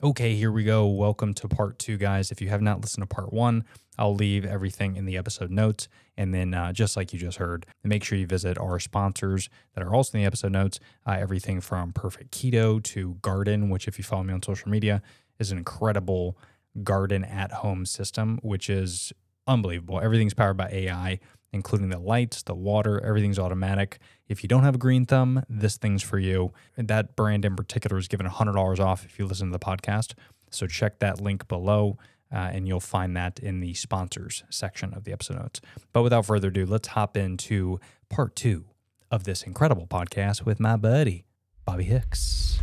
Okay, here we go. Welcome to part two, guys. If you have not listened to part one, I'll leave everything in the episode notes. And then, uh, just like you just heard, make sure you visit our sponsors that are also in the episode notes. Uh, everything from Perfect Keto to Gardyn, which, if you follow me on social media, is an incredible garden at home system, which is unbelievable. Everything's powered by AI, including the lights, the water, everything's automatic. If you don't have a green thumb, this thing's for you. And that brand in particular is given $100 off if you listen to the podcast. So check that link below. Uh, and you'll find that in the sponsors section of the episode notes. But without further ado, let's hop into part two of this incredible podcast with my buddy, Bobby Hicks.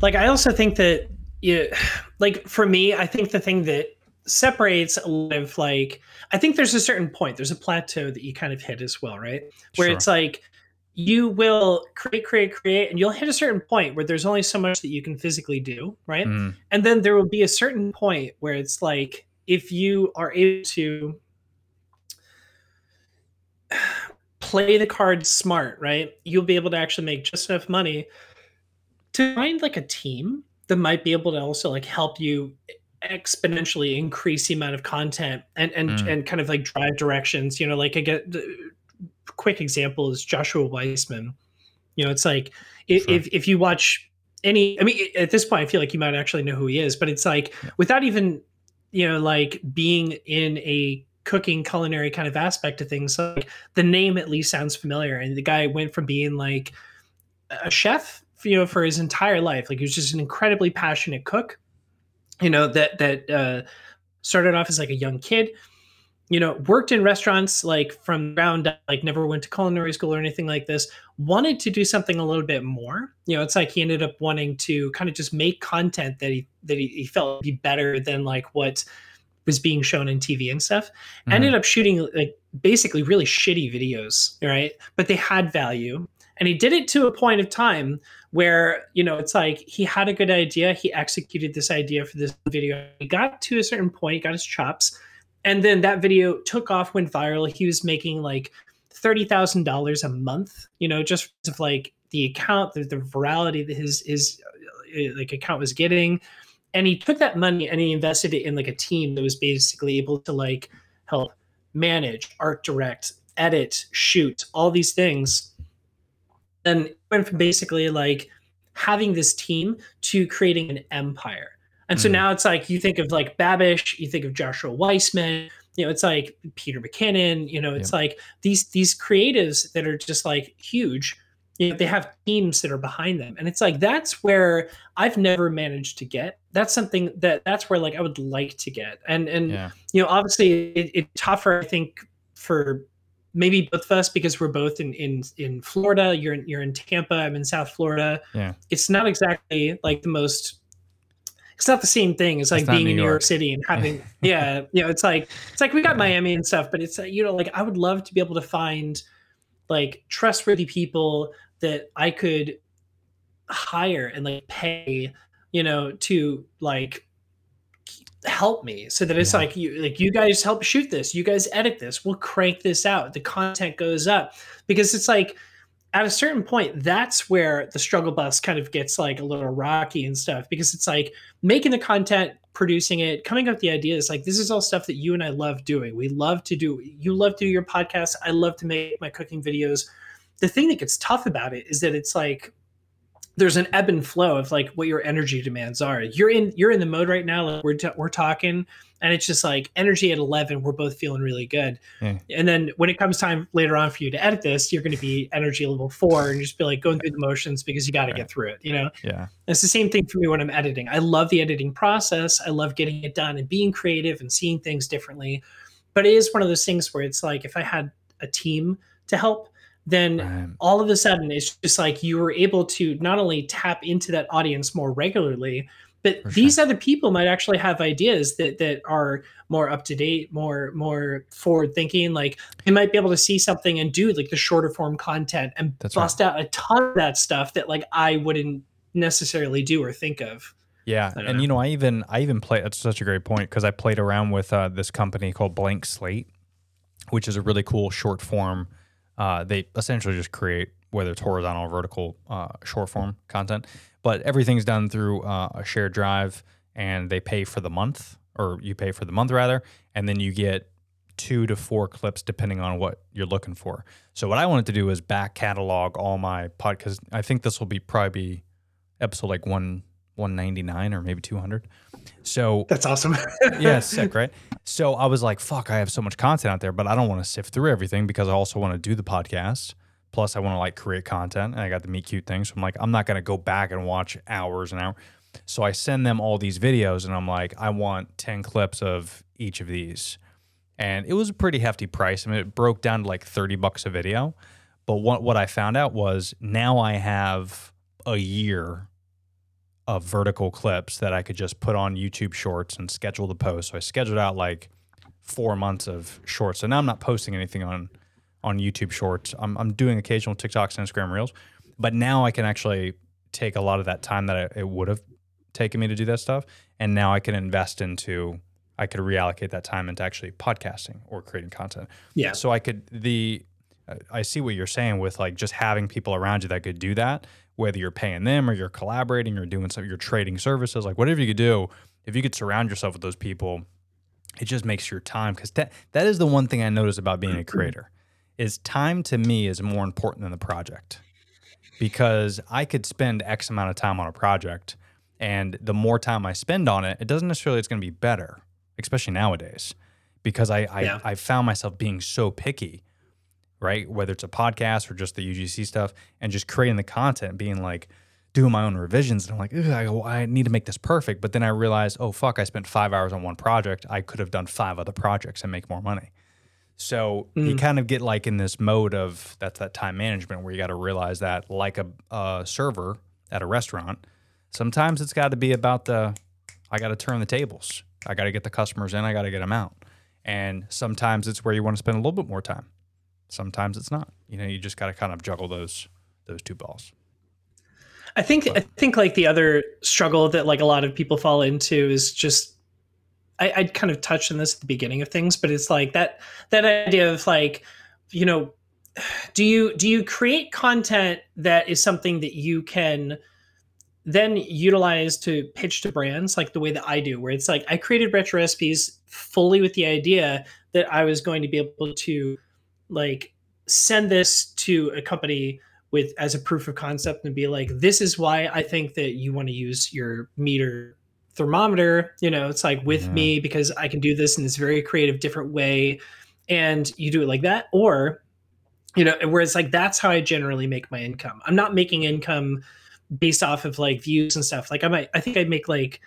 Like, I also think that, you, like, for me, I think the thing that separates a lot of like I think there's a certain point, there's a plateau that you kind of hit as well, right? Where sure. it's like you will create, create, create, and you'll hit a certain point where there's only so much that you can physically do, right? Mm. And then there will be a certain point where it's like if you are able to play the card smart, right? You'll be able to actually make just enough money to find like a team that might be able to also like help you exponentially increase the amount of content and and mm. and kind of like drive directions you know like i get quick example is joshua weissman you know it's like if, sure. if if you watch any i mean at this point i feel like you might actually know who he is but it's like without even you know like being in a cooking culinary kind of aspect to things like the name at least sounds familiar and the guy went from being like a chef you know for his entire life like he was just an incredibly passionate cook you know that that uh, started off as like a young kid you know worked in restaurants like from ground up like never went to culinary school or anything like this wanted to do something a little bit more. You know it's like he ended up wanting to kind of just make content that he that he, he felt would be better than like what was being shown in tv and stuff. Mm-hmm. ended up shooting like basically really shitty videos right? But they had value and he did it to a point of time where you know it's like he had a good idea he executed this idea for this video he got to a certain point got his chops and then that video took off went viral. He was making like $30000 a month you know just of like the account the, the virality that his his uh, like account was getting. And he took that money and he invested it in like a team that was basically able to like help manage art direct edit shoot all these things and went from basically like having this team to creating an empire. And mm. so now it's like you think of like Babish, you think of Joshua Weissman, you know, it's like Peter McKinnon, you know, it's like these these creatives that are just like huge. You know, they have teams that are behind them. And it's like that's where I've never managed to get. That's something that that's where like I would like to get. And and yeah. you know, obviously it, it's tougher, I think, for maybe both of us because we're both in in in Florida. You're in, you're in Tampa. I'm in South Florida. Yeah, it's not exactly like the most. It's not the same thing as like being New in New York. City and having yeah you know it's like it's like we got Miami and stuff, but it's uh, you know like I would love to be able to find like trustworthy people that I could hire and like pay you know to like help me so that it's yeah. like you like you guys help shoot this you guys edit this we'll crank this out the content goes up. Because it's like at a certain point that's where the struggle bus kind of gets like a little rocky and stuff. Because it's like making the content producing it coming up with the ideas like this is all stuff that you and i love doing. We love to do you love to do your podcast i love to make my cooking videos. The thing that gets tough about it is that it's like there's an ebb and flow of like what your energy demands are. You're in you're in the mode right now. Like we're t- we're talking, and it's just like energy at eleven. We're both feeling really good. Yeah. And then when it comes time later on for you to edit this, you're going to be energy level four, and just be like going through the motions because you got to right. get through it. You know. Yeah. And it's the same thing for me when I'm editing. I love the editing process. I love getting it done and being creative and seeing things differently. But it is one of those things where it's like if I had a team to help then right. all of a sudden it's just like you were able to not only tap into that audience more regularly but For these sure. other people might actually have ideas that that are more up to date more more forward thinking like they might be able to see something and do like the shorter form content and That's bust right. out a ton of that stuff that like i wouldn't necessarily do or think of yeah and know. you know i even i even play that's such a great point because i played around with uh, this company called blank slate which is a really cool short form uh, they essentially just create whether it's horizontal or vertical uh, short form content. but everything's done through uh, a shared drive, and they pay for the month, or you pay for the month rather, and then you get two to four clips depending on what you're looking for. So what I wanted to do is back catalog all my pod because I think this will be probably be episode like one 199 or maybe 200. So that's awesome. yeah, sick, right? So I was like, fuck, I have so much content out there, but I don't want to sift through everything because I also want to do the podcast. Plus, I want to like create content and I got the meet cute thing. So I'm like, I'm not going to go back and watch hours and hours. So I send them all these videos and I'm like, I want 10 clips of each of these. And it was a pretty hefty price. I mean, it broke down to like 30 bucks a video. But what, what I found out was now I have a year of vertical clips that I could just put on YouTube Shorts and schedule the post. So I scheduled out like four months of shorts. So now I'm not posting anything on on YouTube Shorts. I'm I'm doing occasional TikToks and Instagram Reels, but now I can actually take a lot of that time that I, it would have taken me to do that stuff, and now I can invest into. I could reallocate that time into actually podcasting or creating content. Yeah. So I could the I see what you're saying with like just having people around you that could do that whether you're paying them or you're collaborating or doing something, you're trading services, like whatever you could do, if you could surround yourself with those people, it just makes your time because that that is the one thing I notice about being a creator is time to me is more important than the project because I could spend X amount of time on a project and the more time I spend on it, it doesn't necessarily it's going to be better, especially nowadays because I I, yeah. I found myself being so picky right? Whether it's a podcast or just the UGC stuff, and just creating the content, being like, doing my own revisions. And I'm like, I, go, I need to make this perfect. But then I realized, oh, fuck, I spent five hours on one project. I could have done five other projects and make more money. So mm. you kind of get like in this mode of that's that time management where you got to realize that, like a, a server at a restaurant, sometimes it's got to be about the, I got to turn the tables. I got to get the customers in, I got to get them out. And sometimes it's where you want to spend a little bit more time sometimes it's not. You know, you just got to kind of juggle those those two balls. I think but. I think like the other struggle that like a lot of people fall into is just I, I'd kind of touched on this at the beginning of things, but it's like that that idea of like, you know, do you do you create content that is something that you can then utilize to pitch to brands like the way that I do, where it's like I created retro recipes fully with the idea that I was going to be able to like send this to a company with as a proof of concept and be like this is why i think that you want to use your Meater thermometer you know it's like with yeah. me mm-hmm. because i can do this in this very creative different way and you do it like that or you know whereas like that's how i generally make my income i'm not making income based off of like views and stuff like i might i think i make like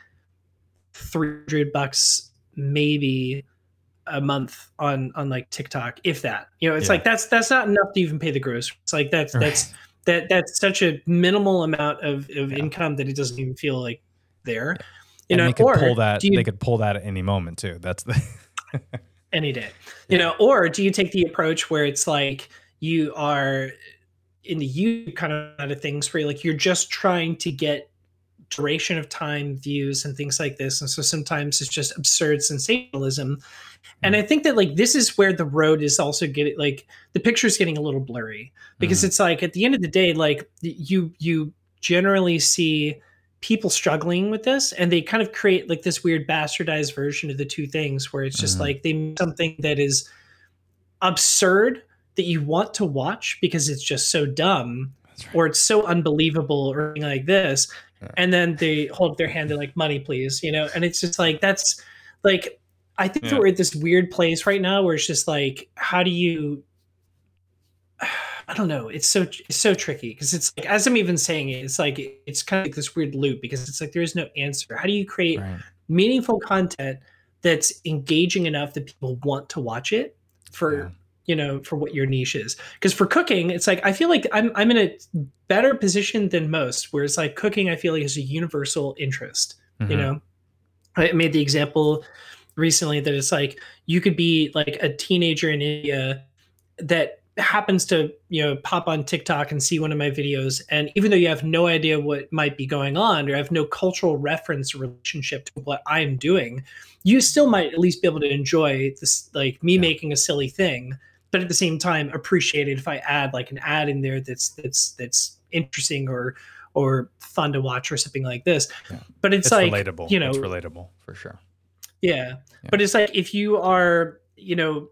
300 bucks maybe a month on on like TikTok, if that. You know, it's yeah. like that's that's not enough to even pay the groceries. It's like that's right. that's that that's such a minimal amount of, of yeah. income that it doesn't even feel like there. You and know, they could pull that you, they could pull that at any moment too. That's the any day. You know, or do you take the approach where it's like you are in the you kind of things where like you're just trying to get duration of time views and things like this and so sometimes it's just absurd sensationalism and I think that like this is where the road is also getting like the picture is getting a little blurry because mm-hmm. it's like at the end of the day, like you you generally see people struggling with this and they kind of create like this weird bastardized version of the two things where it's just mm-hmm. like they make something that is absurd that you want to watch because it's just so dumb right. or it's so unbelievable or anything like this. And then they hold up their hand to like money please you know and it's just like that's like I think yeah. we're at this weird place right now where it's just like, how do you? I don't know. It's so it's so tricky because it's like as I'm even saying it, it's like it's kind of like this weird loop because it's like there is no answer. How do you create right. meaningful content that's engaging enough that people want to watch it for yeah. You know for what your niche is? Because for cooking, it's like I feel like I'm I'm in a better position than most. Where it's like cooking, I feel like is a universal interest. Mm-hmm. You know, I made the example recently that it's like you could be like a teenager in India that happens to you know pop on TikTok and see one of my videos and even though you have no idea what might be going on or have no cultural reference relationship to what I'm doing you still might at least be able to enjoy this like me yeah. making a silly thing but at the same time appreciate it if I add like an ad in there that's that's that's interesting or or fun to watch or something like this. Yeah. But it's, It's like relatable. you know, it's relatable for sure. yeah. Yeah. But it's like if you are, you know,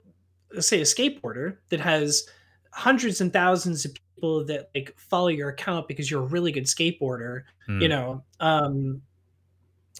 let's say a skateboarder that has hundreds and thousands of people that like follow your account because you're a really good skateboarder, Mm. you know, um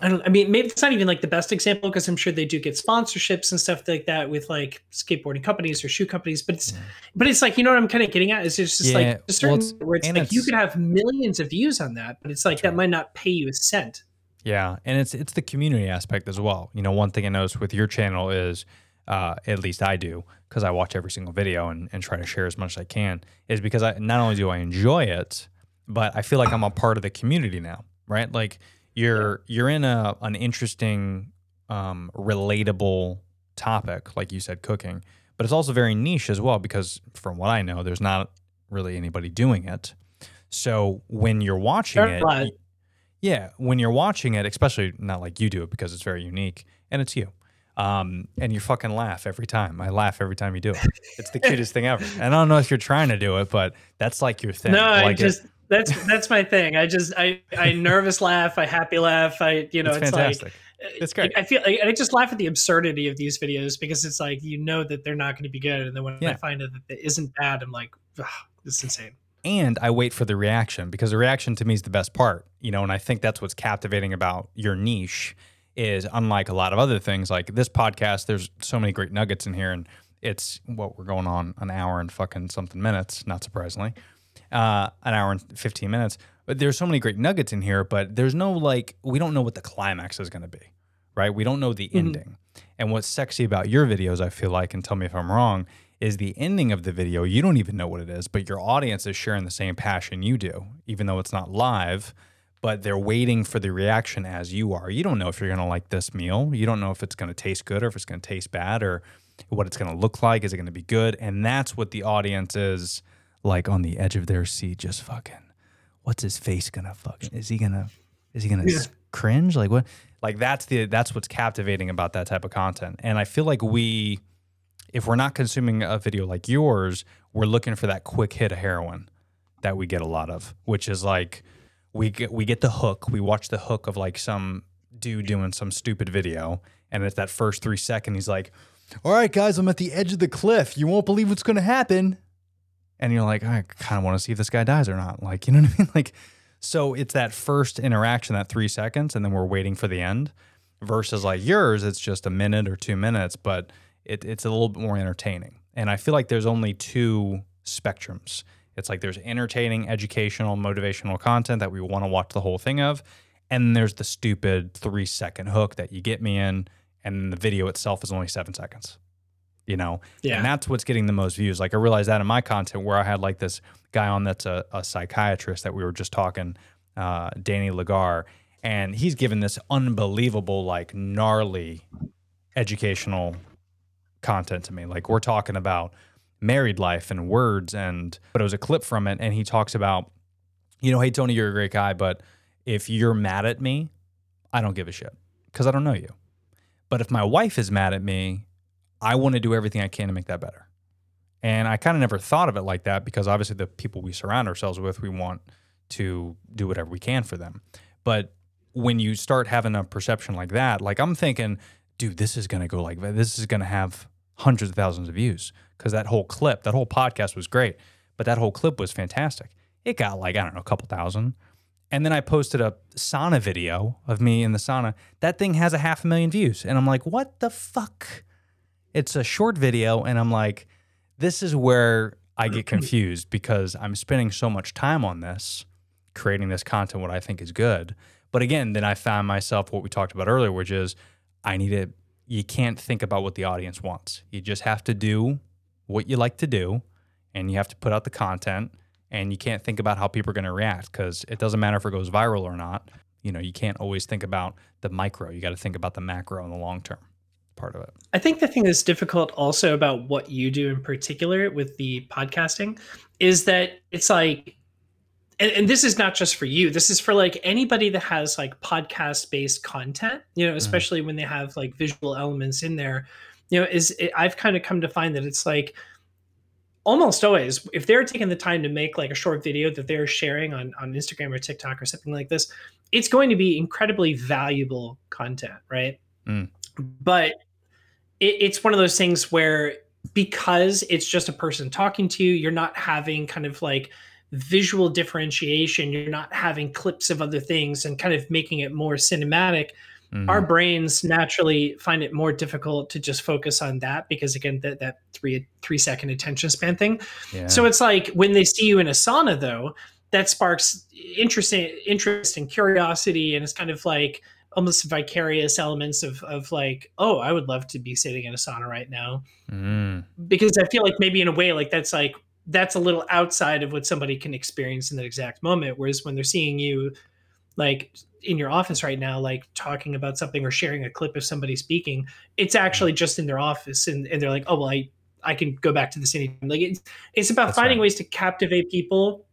I don't I mean maybe it's not even like the best example because I'm sure they do get sponsorships and stuff like that with like skateboarding companies or shoe companies, but it's Yeah. but it's like you know what I'm kind of getting at is it's just Yeah, like a certain well, it's- where it's like you could have millions of views on that, but it's like that right. might not pay you a cent. Yeah, and it's it's the community aspect as well. You know, one thing I noticed with your channel is, uh, at least I do, because I watch every single video and, and try to share as much as I can, is because I not only do I enjoy it, but I feel like I'm a part of the community now, right? Like you're you're in a an interesting, um, relatable topic, like you said, cooking, but it's also very niche as well because from what I know, there's not really anybody doing it. So when you're watching it, yeah, when you're watching it, especially not like you do it because it's very unique and it's you. Um, and you fucking laugh every time. I laugh every time you do it. It's the cutest thing ever. And I don't know if you're trying to do it, but that's like your thing. No, I like it- just that's that's my thing. I just I I nervous laugh, I happy laugh. I you know it's, it's, like It's great. I feel like, and I just laugh at the absurdity of these videos because it's like you know that they're not going to be good, and then when I find out that it isn't bad, I'm like, "Ugh, this is insane. and I wait for the reaction because the reaction to me is the best part, you know, and I think that's what's captivating about your niche is unlike a lot of other things like this podcast, there's so many great nuggets in here and it's what we're going on an hour and fucking something minutes, not surprisingly. Uh, an hour and 15 minutes. But there's so many great nuggets in here, but there's no like we don't know what the climax is going to be, right? We don't know the Mhm. ending. And what's sexy about your videos, I feel like, and tell me if I'm wrong, is the ending of the video. You don't even know what it is, but your audience is sharing the same passion you do, even though it's not live. But they're waiting for the reaction as you are. You don't know if you're going to like this meal. You don't know if it's going to taste good or if it's going to taste bad or what it's going to look like. Is it going to be good? And that's what the audience is like on the edge of their seat, just fucking. What's his face gonna fucking? Is he gonna? Is he gonna Yeah. cringe? Like what? Like that's the that's what's captivating about that type of content. And I feel like we, if we're not consuming a video like yours, we're looking for that quick hit of heroin that we get a lot of, which is like we get we get the hook. We watch the hook of like some dude doing some stupid video, and it's that first three second. He's like, "All right, guys, I'm at the edge of the cliff. You won't believe what's gonna happen." And you're like, I kind of want to see if this guy dies or not. Like, you know what I mean? Like, so it's that first interaction, that three seconds, and then we're waiting for the end. Versus like yours, it's just a minute or two minutes, but it, it's a little bit more entertaining. And I feel like there's only two spectrums. It's like there's entertaining, educational, motivational content that we want to watch the whole thing of. And there's the stupid three second hook that you get me in, and the video itself is only seven seconds. You know? Yeah. And that's what's getting the most views. Like I realized that in my content where I had like this guy on that's a, a psychiatrist that we were just talking, uh, Danny Lagar, and he's given this unbelievable, like gnarly educational content to me. Like we're talking about married life and words and but it was a clip from it and he talks about, you know, hey Tony, you're a great guy, but if you're mad at me, I don't give a shit because I don't know you. But if my wife is mad at me, I want to do everything I can to make that better. And I kind of never thought of it like that because obviously the people we surround ourselves with, we want to do whatever we can for them. But when you start having a perception like that, like I'm thinking, dude, this is going to go like this is going to have hundreds of thousands of views because that whole clip, that whole podcast was great, but that whole clip was fantastic. It got like, I don't know, a couple thousand. And then I posted a sauna video of me in the sauna. That thing has a half a million views. And I'm like, what the fuck? It's a short video. And I'm like, this is where I get confused because I'm spending so much time on this, creating this content, what I think is good. But again, then I found myself what we talked about earlier, which is I need to, you can't think about what the audience wants. You just have to do what you like to do and you have to put out the content and you can't think about how people are going to react because it doesn't matter if it goes viral or not. You know, you can't always think about the micro. You got to think about the macro in the long term part of it. I think the thing that's difficult also about what you do in particular with the podcasting is that it's like, and, and this is not just for you, this is for like anybody that has like podcast based content, you know, especially when they have like visual elements in there, you know, is it, I've kind of come to find that it's like, almost always if they're taking the time to make like a short video that they're sharing on on Instagram or TikTok or something like this, it's going to be incredibly valuable content, right? Mm. But it, it's one of those things where because it's just a person talking to you, you're not having kind of like visual differentiation, you're not having clips of other things and kind of making it more cinematic. Mhm. Our brains naturally find it more difficult to just focus on that because again that that three three second attention span thing. yeah. So it's like when they see you in a sauna, though, that sparks interesting interest and curiosity, and it's kind of like almost vicarious elements of of like, oh, I would love to be sitting in a sauna right now, Mm. because I feel like maybe in a way like that's like that's a little outside of what somebody can experience in that exact moment. Whereas when they're seeing you, like in your office right now, like talking about something or sharing a clip of somebody speaking, it's actually just in their office, and, and they're like, oh well, I I can go back to this anytime. Like it's it's about That's finding right. ways to captivate people.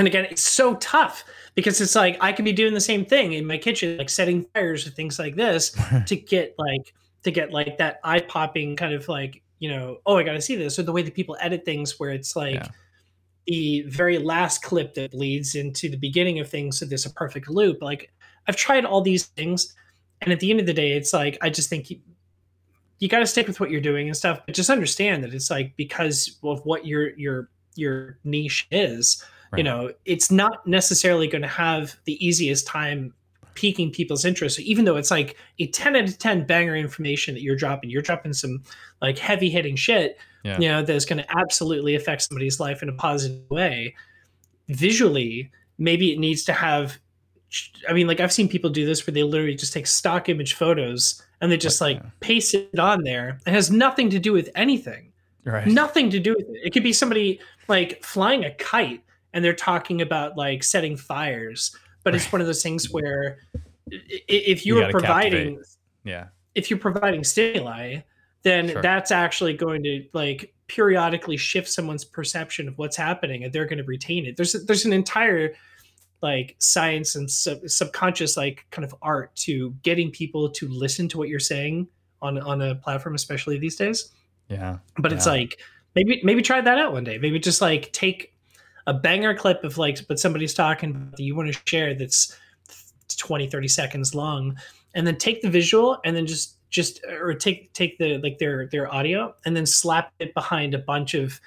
And again, it's so tough because it's like I could be doing the same thing in my kitchen, like setting fires or things like this to get like to get like that eye popping kind of like you know oh I got to see this or the way that people edit things where it's like Yeah. the very last clip that leads into the beginning of things so there's a perfect loop. Like I've tried all these things, and at the end of the day, it's like I just think you, you got to stick with what you're doing and stuff, but just understand that it's like because of what your your your niche is, you know, it's not necessarily going to have the easiest time piquing people's interest. So even though it's like a 10 out of 10 banger information that you're dropping, you're dropping some like heavy hitting shit, Yeah. you know, that's going to absolutely affect somebody's life in a positive way. Visually, maybe it needs to have I mean, like I've seen people do this where they literally just take stock image photos and they just Like, like yeah. paste it on there. It has nothing to do with anything. Right. Nothing to do with it. It could be somebody like flying a kite and they're talking about like setting fires, but it's one of those things mm. where i- i- if You you are providing captivate. Yeah. if you're providing stimuli, then Sure. that's actually going to like periodically shift someone's perception of what's happening, and they're going to retain it. There's there's an entire like science and sub- subconscious like kind of art to getting people to listen to what you're saying on on a platform, especially these days. Yeah. But it's like maybe maybe try that out one day. Maybe just like take a banger clip of like but somebody's talking about that you want to share that's 20 30 seconds long and then take the visual and then just just or take take the like their their audio and then slap it behind a bunch of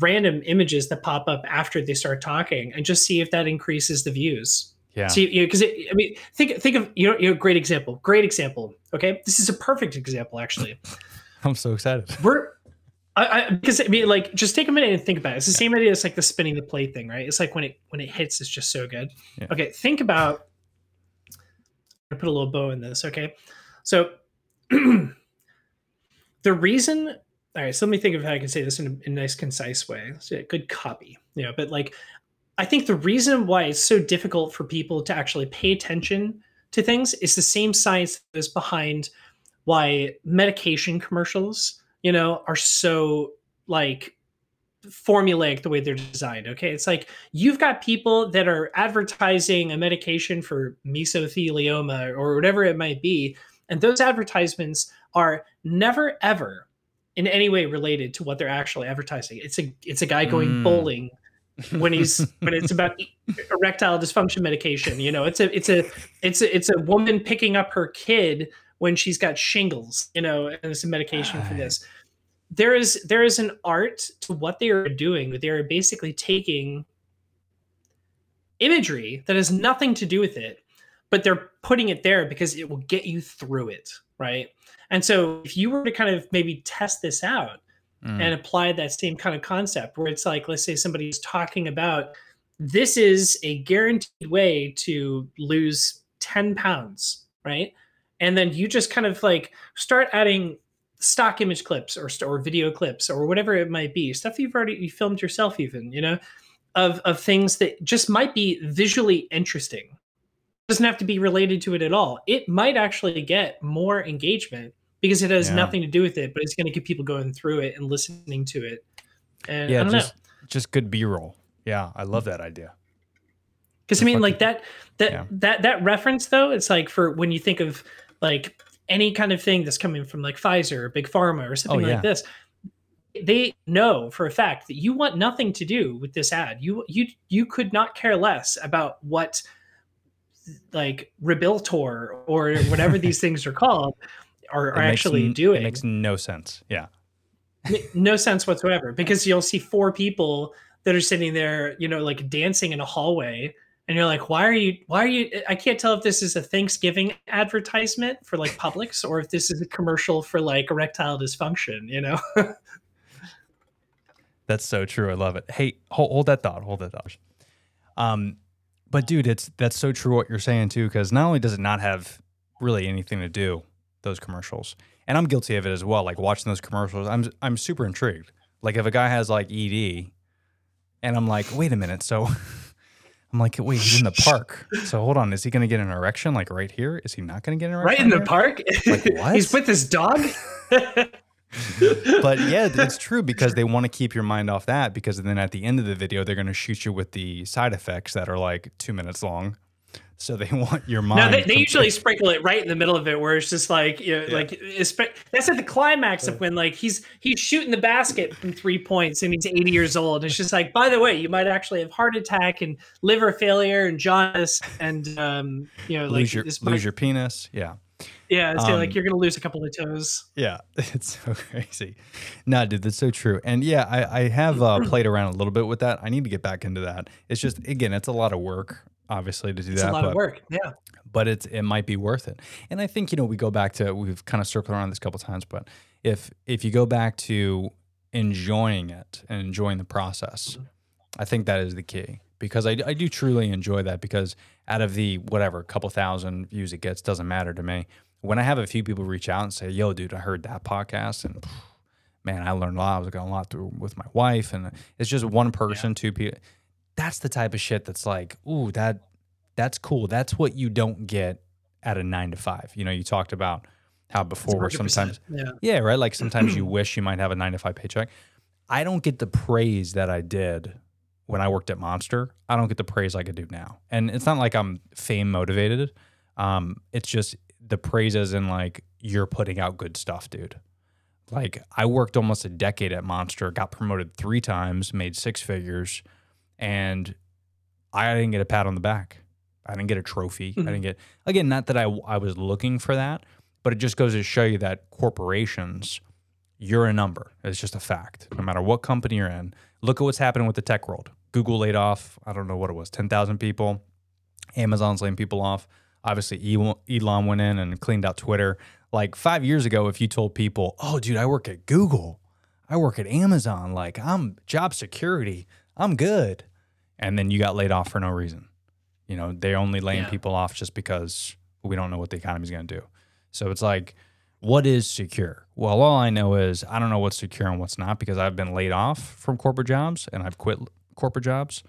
random images that pop up after they start talking and just see if that increases the views Yeah. See, you know, because I mean, think think of you know, you know, great example, great example. Okay, this is a perfect example actually. I'm so excited. We're I, I because I mean, like, just take a minute and think about it. It's the same idea as like the spinning the plate thing, right? It's like when it when it hits, it's just so good. Yeah. Okay, think about. I'm gonna put a little bow in this. Okay, so the reason. All right, so let me think of how I can say this in a, in a nice, concise way. So, good copy, you know. But like, I think the reason why it's so difficult for people to actually pay attention to things is the same science that is behind why medication commercials, you know, are so like formulaic the way they're designed. Okay. It's like you've got people that are advertising a medication for mesothelioma or whatever it might be. And those advertisements are never ever in any way related to what they're actually advertising. It's a it's a guy going Mm. bowling when he's when it's about erectile dysfunction medication. You know, it's a it's a it's a it's a woman picking up her kid when she's got shingles. You know, and it's a medication for this. There is there is an art to what they are doing. They are basically taking imagery that has nothing to do with it, but they're putting it there because it will get you through it, right? And so if you were to kind of maybe test this out Mm. and apply that same kind of concept where it's like let's say somebody's talking about this is a guaranteed way to lose 10 pounds right and then you just kind of like start adding stock image clips or, or video clips or whatever it might be stuff you've already you filmed yourself even you know of of things that just might be visually interesting doesn't have to be related to it at all it might actually get more engagement because it has Yeah. nothing to do with it but it's going to get people going through it and listening to it and yeah, i don't just know just good B-roll. Yeah, I love that idea. because i mean like that that yeah. that that reference though it's like for when you think of like any kind of thing that's coming from like pfizer or big pharma or something Oh, yeah. like this they know for a fact that you want nothing to do with this ad. You you you could not care less about what like Rebuiltor or whatever these things are called are, are actually doing. It makes no sense. Yeah. no sense whatsoever because you'll see four people that are sitting there, you know, like dancing in a hallway and you're like, why are you why are you I can't tell if this is a Thanksgiving advertisement for like Publix or if this is a commercial for like erectile dysfunction, you know? That's so true. I love it. Hey, hold, hold that thought. Hold that thought. Um, but dude, it's that's so true what you're saying too, because not only does it not have really anything to do those commercials, and I'm guilty of it as well. Like watching those commercials, I'm I'm super intrigued. Like if a guy has like ED, and I'm like, wait a minute, so I'm like, wait, he's in the park. So hold on, is he going to get an erection like right here? Is he not going to get an erection right in the park? Like what? he's with his dog. but yeah, it's true because they want to keep your mind off that because then at the end of the video they're going to shoot you with the side effects that are like two minutes long. So they want your mind. No, they, they usually sprinkle it right in the middle of it, where it's just like, you know, yeah. like that's at the climax of when like he's he's shooting the basket from three points and he's 80 years old. It's just like, by the way, you might actually have heart attack and liver failure and jaundice and um, you know, like lose your, lose might, your penis. Yeah. Yeah, so um, like you're gonna lose a couple of toes. Yeah, it's so crazy. No, dude, that's so true. And yeah, I, I have uh, played around a little bit with that. I need to get back into that. It's just again, it's a lot of work, obviously, to do it's that. It's a lot but, of work. Yeah. But it's it might be worth it. And I think you know we go back to we've kind of circled around this a couple times, but if if you go back to enjoying it and enjoying the process, mm-hmm. I think that is the key because I, I do truly enjoy that because out of the whatever couple thousand views it gets doesn't matter to me when I have a few people reach out and say, "Yo, dude, I heard that podcast and." Man, I learned a lot. I was going a lot through with my wife, and it's just one person, yeah. two people. That's the type of shit that's like, ooh, that that's cool. That's what you don't get at a nine to five. You know, you talked about how before where sometimes yeah. yeah, right. Like sometimes you wish you might have a nine to five paycheck. I don't get the praise that I did when I worked at Monster. I don't get the praise I could do now. And it's not like I'm fame motivated. Um, it's just the praise praises in like you're putting out good stuff, dude. Like I worked almost a decade at Monster, got promoted three times, made six figures, and I didn't get a pat on the back. I didn't get a trophy. Mm-hmm. I didn't get again, not that I I was looking for that, but it just goes to show you that corporations, you're a number. It's just a fact. No matter what company you're in, look at what's happening with the tech world. Google laid off, I don't know what it was, 10,000 people. Amazon's laying people off. Obviously, Elon went in and cleaned out Twitter. Like five years ago, if you told people, oh, dude, I work at Google, I work at Amazon, like I'm job security, I'm good. And then you got laid off for no reason. You know, they're only laying yeah. people off just because we don't know what the economy's going to do. So it's like, what is secure? Well, all I know is I don't know what's secure and what's not because I've been laid off from corporate jobs and I've quit corporate jobs,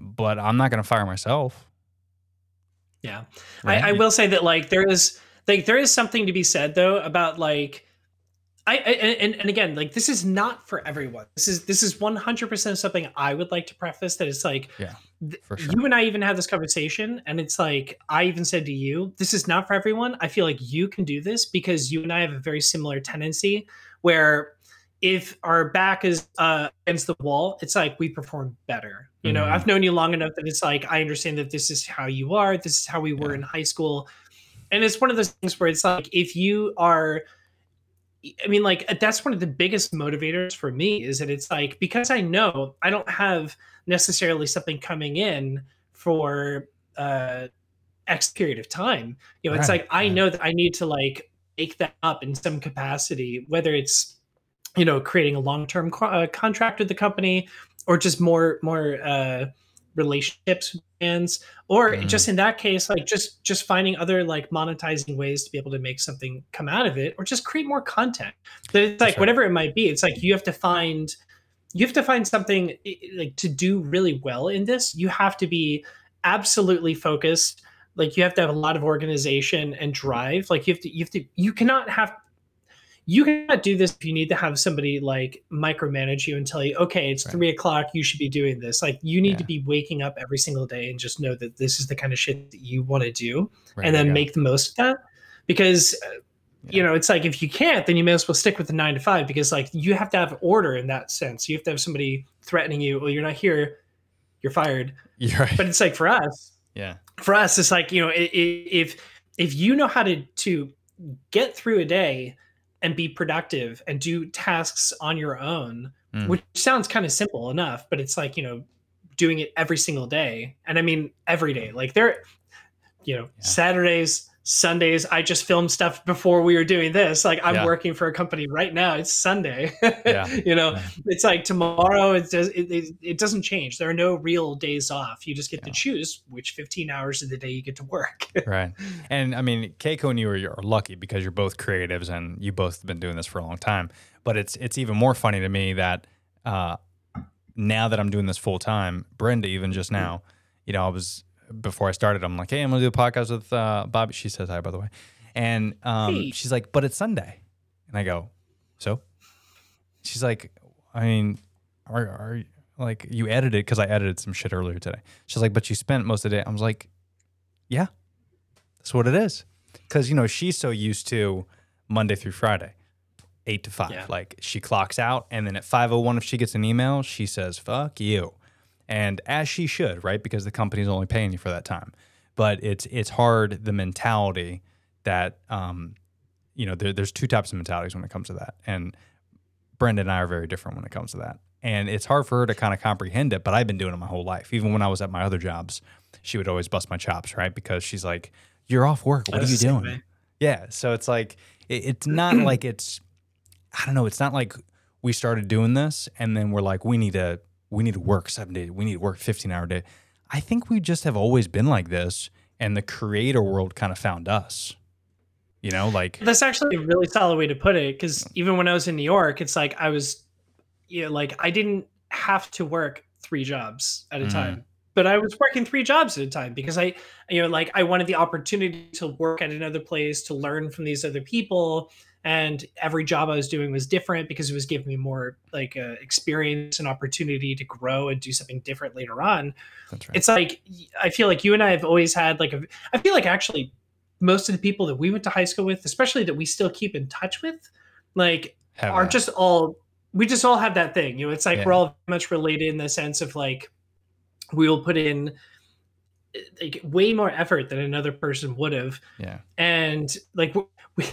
but I'm not going to fire myself. Yeah, right? I, I will say that like there is like there is something to be said though about like I, I, and, and again like this is not for everyone this is this is 100% something i would like to preface that it's like yeah sure. you and i even had this conversation and it's like i even said to you this is not for everyone i feel like you can do this because you and i have a very similar tendency where if our back is uh, against the wall, it's like we perform better. You know, mm-hmm. I've known you long enough that it's like I understand that this is how you are. This is how we were yeah. in high school, and it's one of those things where it's like if you are. I mean, like that's one of the biggest motivators for me is that it's like because I know I don't have necessarily something coming in for uh X period of time. You know, right. it's like I know that I need to like make that up in some capacity, whether it's you know creating a long-term co- uh, contract with the company or just more more uh, relationships with fans or mm. just in that case like just just finding other like monetizing ways to be able to make something come out of it or just create more content. But it's like whatever it might be it's like you have to find you have to find something like to do really well in this. You have to be absolutely focused. Like you have to have a lot of organization and drive. Like you have to you have to you cannot have you cannot do this if you need to have somebody like micromanage you and tell you, okay, it's right. three o'clock, you should be doing this. Like you need yeah. to be waking up every single day and just know that this is the kind of shit that you want to do, right, and then make the most of that. Because uh, you know, it's like if you can't, then you may as well stick with the nine to five because like you have to have order in that sense. You have to have somebody threatening you. Well, you're not here, you're fired. You're right. But it's like for us, yeah. for us, it's like you know, if if you know how to to get through a day and be productive and do tasks on your own, Mm. which sounds kind of simple enough, but it's like you know, doing it every single day, and I mean every day. Like there, you know, Yeah. Saturdays. Sundays, I just filmed stuff before we were doing this. Like I'm Yeah. working for a company right now. It's Sunday. Yeah. you know, Yeah. it's like tomorrow. It does. It, it, it doesn't change. There are no real days off. You just get to choose which 15 hours of the day you get to work. right. And I mean, Keiko and you are, are lucky because you're both creatives and you both have been doing this for a long time. But it's it's even more funny to me that uh, now that I'm doing this full time, Brenda, even just now, you know, I was before I started, I'm like, hey, I'm gonna do a podcast with uh, Bobby. She says hi, by the way, and um, Hey. she's like, but it's Sunday, and I go, so. She's like, I mean, are are like you edited because I edited some shit earlier today. She's like, but you spent most of the day. I was like, yeah, that's what it is. Because, you know, she's so used to Monday through Friday, eight to five. Yeah. Like she clocks out. And then at 501, if she gets an email, she says, fuck you. And as she should, right? Because the company's only paying you for that time. But it's it's hard the mentality that um, you know, there, there's two types of mentalities when it comes to that. And Brenda and I are very different when it comes to that. And it's hard for her to kind of comprehend it, but I've been doing it my whole life. Even when I was at my other jobs, she would always bust my chops, right? Because she's like, You're off work. What I are you doing? way. Yeah. So it's like, it, it's not like it's, I don't know. It's not like we started doing this and then we're like, we need to, we need to work seven days. We need to work 15 hour day. I think we just have always been like this and the creator world kind of found us, you know, like, That's actually a really solid way to put it. Because even when I was in New York, it's like I was, you know, like I didn't have to work three jobs at a Mm. time, but I was working three jobs at a time because I, you know, like I wanted the opportunity to work at another place, to learn from these other people. And every job I was doing was different because it was giving me more like uh, experience and opportunity to grow and do something different later on that's right. it's like I feel like you and I have always had like a I feel like actually most of the people that we went to high school with, especially that we still keep in touch with, like Have are that. just all we just all have that thing. You know, it's like Yeah. we're all very much related in the sense of like we will put in like way more effort than another person would have yeah. and like we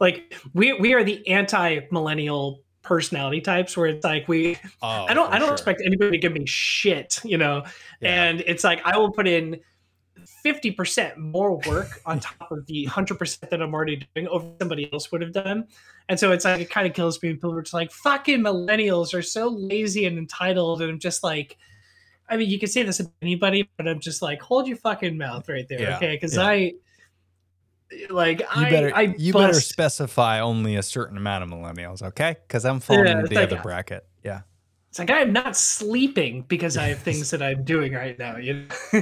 like we we are the anti millennial personality types where it's like we Oh, I don't I don't sure. expect anybody to give me shit, you know. Yeah. And it's like I will put in 50% more work on top of the 100% that I'm already doing over somebody else would have done. And so it's like it kind of kills me when people are just like fucking millennials are so lazy and entitled and I'm just like I mean, you can say this about anybody, but I'm just like, hold your fucking mouth right there, Yeah, okay? Because yeah. I, like, You I, better I you better specify only a certain amount of millennials, okay? Because I'm falling Yeah, into the like- other bracket. Yeah. It's like I am not sleeping because I have things that I'm doing right now. You know?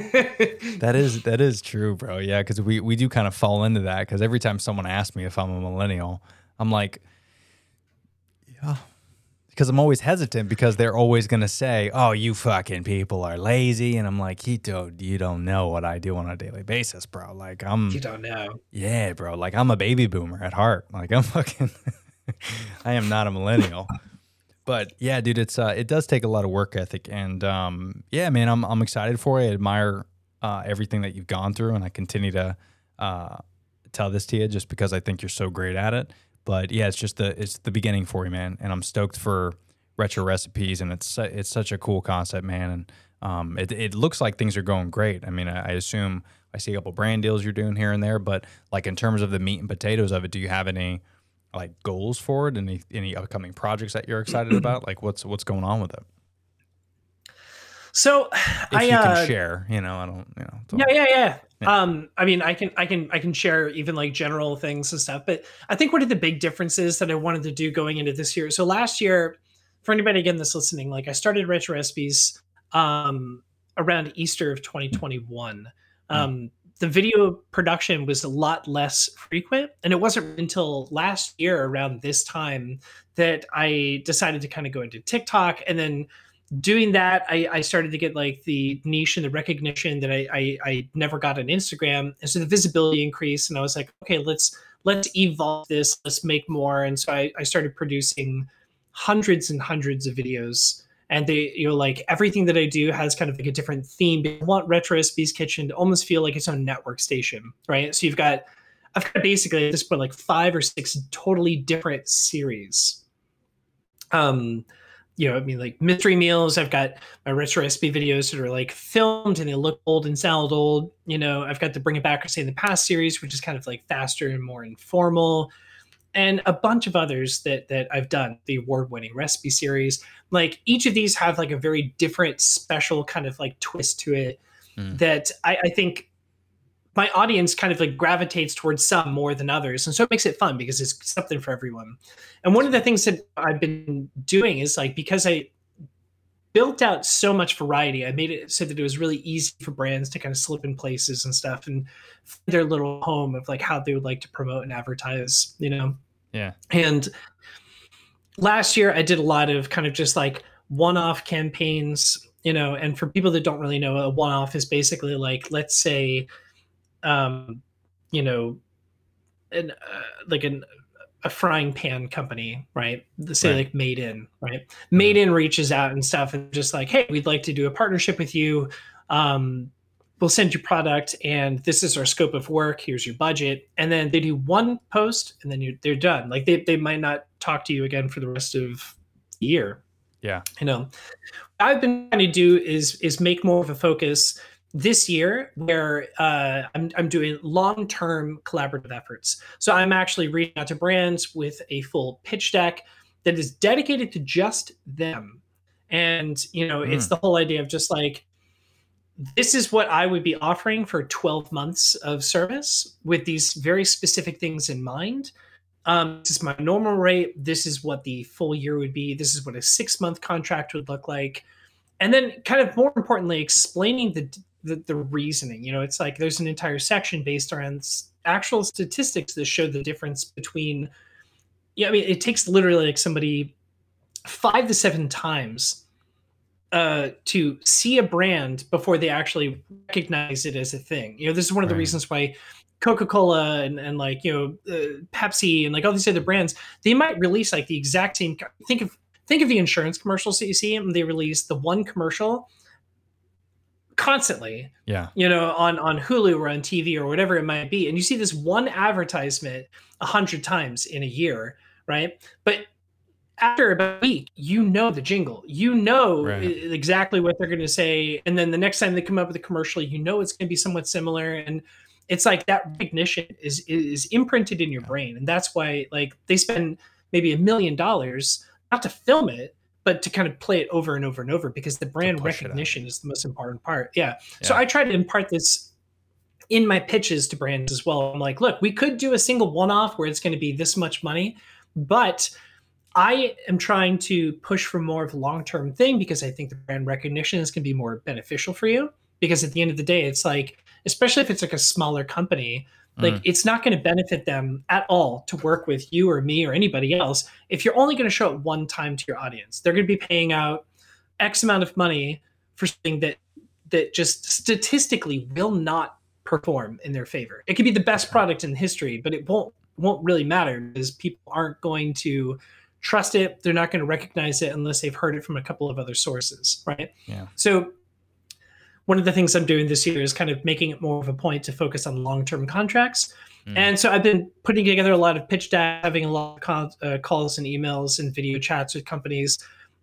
That is that is true, bro. Yeah, because we we do kind of fall into that. Because every time someone asks me if I'm a millennial, I'm like, yeah, because I'm always hesitant because they're always gonna say, "Oh, you fucking people are lazy," and I'm like, "You don't you don't know what I do on a daily basis, bro. Like I'm you don't know. yeah, bro. Like I'm a baby boomer at heart. Like I'm fucking I am not a millennial. But yeah, dude, it's uh it does take a lot of work ethic and um yeah, man, I'm I'm excited for it. I admire uh everything that you've gone through and I continue to uh tell this to you just because I think you're so great at it. But yeah, it's just the it's the beginning for you, man. And I'm stoked for retro recipes and it's it's such a cool concept, man. And um it it looks like things are going great. I mean, I, I assume I see a couple brand deals you're doing here and there, but like in terms of the meat and potatoes of it, do you have any like goals for it? Any any upcoming projects that you're excited about? Like what's what's going on with it? So If I you uh, can share, you know, I don't, you know. yeah, yeah, yeah. Yeah. Um, I mean, I can, I can, I can share even like general things and stuff. But I think one of the big differences that I wanted to do going into this year. So last year, for anybody again that's listening, like I started Retro Recipes um, around Easter of 2021. Um, the video production was a lot less frequent, and it wasn't until last year around this time that I decided to kind of go into TikTok and then doing that I, I started to get like the niche and the recognition that I, I i never got on instagram and so the visibility increased and i was like okay let's let's evolve this, let's make more. And so I, I started producing hundreds and hundreds of videos. And they, you know, like everything that I do has kind of like a different theme. I want Retro Recipes Kitchen to almost feel like its own network station, right? So you've got, I've got basically at this point like five or six totally different series. Um, you know, I mean, like mystery meals. I've got my retro recipe videos that are like filmed and they look old and sound old. You know, I've got the Bring It Back or Say in the Past series, which is kind of like faster and more informal, and a bunch of others that that I've done. The award-winning recipe series. Like each of these have like a very different, special kind of like twist to it mm. that I, I think my audience kind of like gravitates towards some more than others and so it makes it fun because it's something for everyone. And one of the things that i've been doing is like because i built out so much variety i made it so that it was really easy for brands to kind of slip in places and stuff and their little home of like how they would like to promote and advertise you know? Yeah. And last year i did a lot of kind of just like one-off campaigns you know and for people that don't really know a one-off is basically like let's say um, you know, an uh, like an a frying pan company, right? The say right. like Made In, right? Mm-hmm. Made In reaches out and stuff and just like, hey, we'd like to do a partnership with you. Um, we'll send you product and this is our scope of work. Here's your budget. And then they do one post and then you, they're done. Like they, they might not talk to you again for the rest of the year. Yeah. You know, what I've been trying to do is is make more of a focus this year where uh, I'm, I'm doing long-term collaborative efforts. So i'm actually reaching out to brands with a full pitch deck that is dedicated to just them. And you know mm. it's the whole idea of just like this is what i would be offering for 12 months of service with these very specific things in mind. Um, this is my normal rate. This is what the full year would be. This is what a six month contract would look like. And then kind of more importantly explaining the the, the reasoning. You know, it's like there's an entire section based on actual statistics that show the difference between. Yeah, I mean, it takes literally like somebody five to seven times uh, to see a brand before they actually recognize it as a thing. You know, this is one of the right. reasons why Coca-Cola and, and like you know uh, Pepsi and like all these other brands, they might release like the exact same. Think of think of the insurance commercials that you see, and they release the one commercial constantly. Yeah. You know, on on Hulu or on TV or whatever it might be, and you see this one advertisement a hundred times in a year, right? But after about a week, you know the jingle, you know right. exactly what they're going to say, and then the next time they come up with a commercial, you know it's going to be somewhat similar, and it's like that recognition is is imprinted in your brain, and that's why like they spend maybe a million dollars not to film it, but to kind of play it over and over and over because the brand recognition is the most important part. Yeah. yeah. So I try to impart this in my pitches to brands as well. I'm like, look, we could do a single one off where it's going to be this much money, but I am trying to push for more of a long term thing because I think the brand recognition is going to be more beneficial for you. Because at the end of the day, it's like, especially if it's like a smaller company, like mm. it's not going to benefit them at all to work with you or me or anybody else if you're only going to show it one time to your audience. They're going to be paying out X amount of money for something that that just statistically will not perform in their favor. It could be the best product in history, but it won't won't really matter because people aren't going to trust it. They're not going to recognize it unless they've heard it from a couple of other sources, right? Yeah. So one of the things I'm doing this year is kind of making it more of a point to focus on long term contracts. Mm. And so I've been putting together a lot of pitch decks, having a lot of call, uh, calls and emails and video chats with companies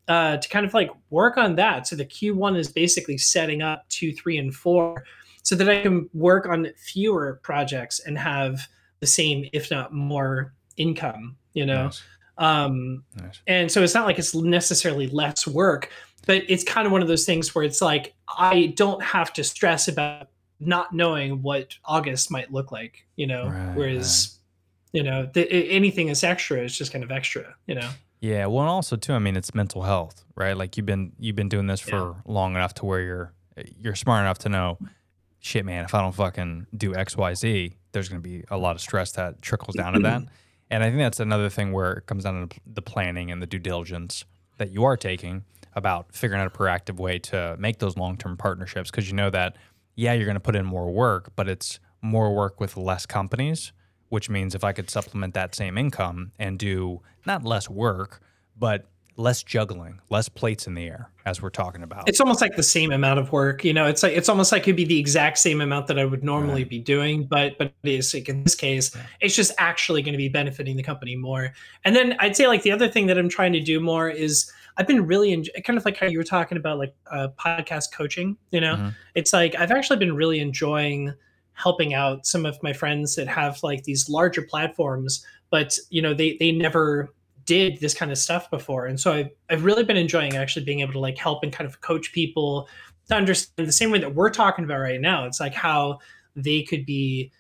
uh, to kind of like work on that. So the Q1 is basically setting up two, three, and four so that I can work on fewer projects and have the same, if not more, income, you know? Nice. Um, nice. And so it's not like it's necessarily less work, but it's kind of one of those things where it's like I don't have to stress about not knowing what August might look like, you know. Right, Whereas, right. you know, the, anything that's extra is just kind of extra, you know. Yeah, well, and also too, I mean, it's mental health, right? Like you've been you've been doing this for yeah. long enough to where you're you're smart enough to know, shit, man, if I don't fucking do X, Y, Z, there's going to be a lot of stress that trickles down to that. And I think that's another thing where it comes down to the planning and the due diligence that you are taking about figuring out a proactive way to make those long term partnerships because you know that, yeah, you're going to put in more work, but it's more work with less companies, which means if I could supplement that same income and do not less work, but less juggling, less plates in the air, as we're talking about. It's almost like the same amount of work. You know, it's like it's almost like it'd be the exact same amount that I would normally right. be doing, but but it is like in this case, it's just actually going to be benefiting the company more. And then I'd say like the other thing that I'm trying to do more is I've been really enjoy- kind of like how you were talking about like uh, podcast coaching. You know, mm-hmm. it's like I've actually been really enjoying helping out some of my friends that have like these larger platforms, but you know they they never did this kind of stuff before, and so I've I've really been enjoying actually being able to like help and kind of coach people to understand the same way that we're talking about right now. It's like how they could be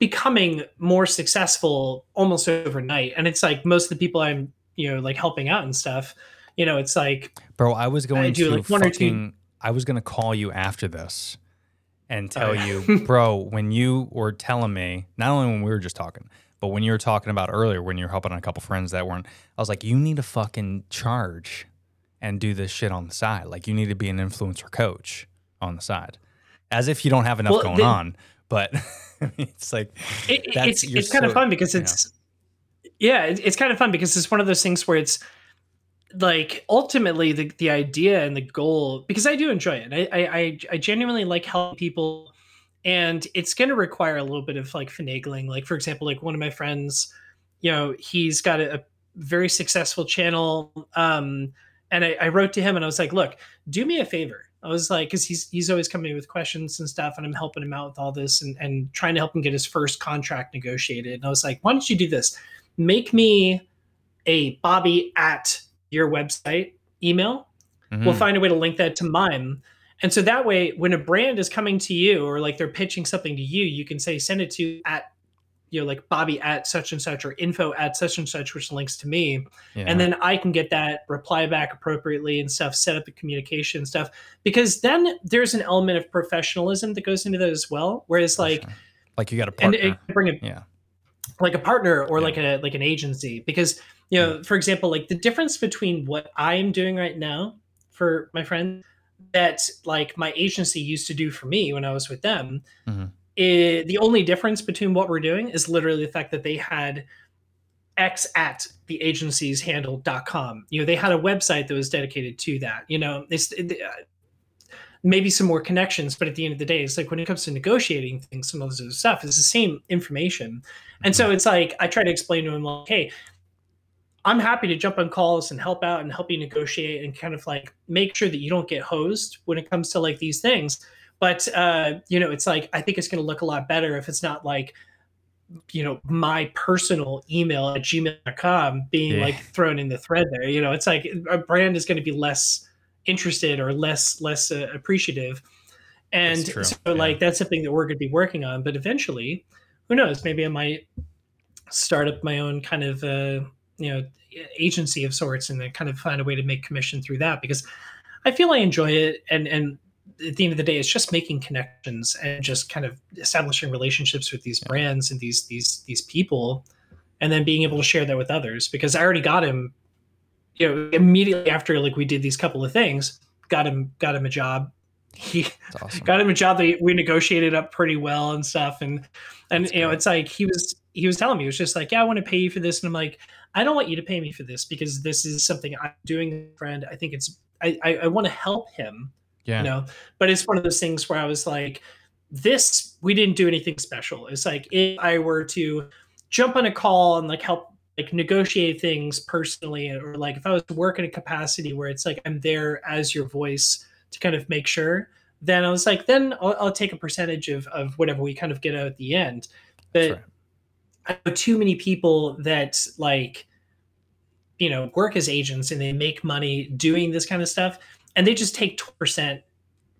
becoming more successful almost overnight and it's like most of the people i'm you know like helping out and stuff you know it's like bro i was going I to like one fucking, or two i was going to call you after this and oh, tell oh, yeah. you bro when you were telling me not only when we were just talking but when you were talking about earlier when you were helping a couple friends that weren't i was like you need to fucking charge and do this shit on the side. Like you need to be an influencer coach on the side. As if you don't have enough well, going on but it's like it, it's it's so, kind of fun because it's yeah, it's kind of fun because it's one of those things where it's like ultimately the, the idea and the goal because I do enjoy it. I I I genuinely like helping people and it's going to require a little bit of like finagling. Like for example, like one of my friends, you know, he's got a, a very successful channel. Um, and I, I wrote to him and I was like, look, do me a favor. I was like, because he's he's always coming with questions and stuff, and I'm helping him out with all this and, and trying to help him get his first contract negotiated. And I was like, why don't you do this? Make me a Bobby at your website email. Mm-hmm. We'll find a way to link that to mine. And so that way, when a brand is coming to you or like they're pitching something to you, you can say, send it to at, you know, like Bobby at such and such or info at such and such, which links to me. Yeah. And then I can get that reply back appropriately and stuff, set up the communication stuff. Because then there's an element of professionalism that goes into that as well. Whereas, like, sure. like you got to partner. And it, bring it, yeah like a partner or yeah. like a like an agency because you know for example like the difference between what i'm doing right now for my friend that like my agency used to do for me when i was with them mm-hmm. it, the only difference between what we're doing is literally the fact that they had x at the agency's handle.com you know they had a website that was dedicated to that you know it's it, maybe some more connections but at the end of the day it's like when it comes to negotiating things some of this stuff is the same information and so it's like I try to explain to him like, hey, I'm happy to jump on calls and help out and help you negotiate and kind of like make sure that you don't get hosed when it comes to like these things. But uh, you know, it's like I think it's gonna look a lot better if it's not like you know my personal email at gmail.com being yeah. like thrown in the thread there you know it's like a brand is going to be less interested or less less uh, appreciative and so yeah. like that's something that we're going to be working on but eventually who knows? Maybe I might start up my own kind of uh, you know agency of sorts and then kind of find a way to make commission through that because I feel I enjoy it and and at the end of the day it's just making connections and just kind of establishing relationships with these brands and these these these people and then being able to share that with others because I already got him you know immediately after like we did these couple of things got him got him a job. He awesome. got him a job that we negotiated up pretty well and stuff. And and That's you know it's like he was he was telling me he was just like yeah i want to pay you for this. And i'm like i don't want you to pay me for this because this is something i'm doing friend. I think it's i i, I want to help him yeah. you know? But it's one of those things where i was like this we didn't do anything special. It's like if i were to jump on a call and like help like negotiate things personally or like if i was to work in a capacity where it's like i'm there as your voice to kind of make sure, then I was like, then I'll, I'll take a percentage of, of whatever we kind of get out at the end. But right. I know too many people that like, you know, work as agents and they make money doing this kind of stuff, and they just take two percent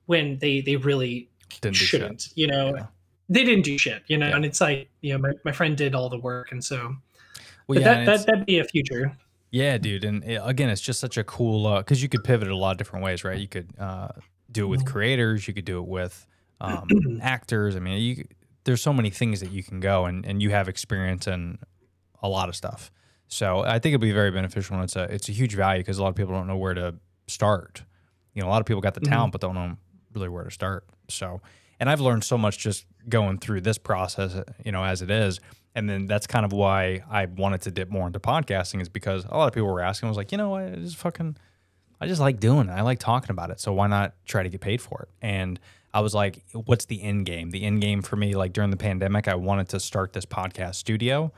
when they they really didn't shouldn't. You know, yeah. they didn't do shit. You know, yeah. and it's like you know, my, my friend did all the work, and so. Well, but yeah, that, that that'd be a future. Yeah, dude. And it, again, it's just such a cool because uh, you could pivot a lot of different ways, right? You could uh, do it with mm-hmm. creators, you could do it with um, actors. I mean, you, there's so many things that you can go, and, and you have experience in a lot of stuff. So I think it'll be very beneficial. And it's a it's a huge value because a lot of people don't know where to start. You know, a lot of people got the mm-hmm. talent, but don't know really where to start. So, And I've learned so much just going through this process, you know, as it is. And then that's kind of why I wanted to dip more into podcasting is because a lot of people were asking, I was like, you know, what, I just fucking, I just like doing it. I like talking about it. So why not try to get paid for it? And I was like, what's the end game? The end game for me, like during the pandemic, I wanted to start this podcast studio.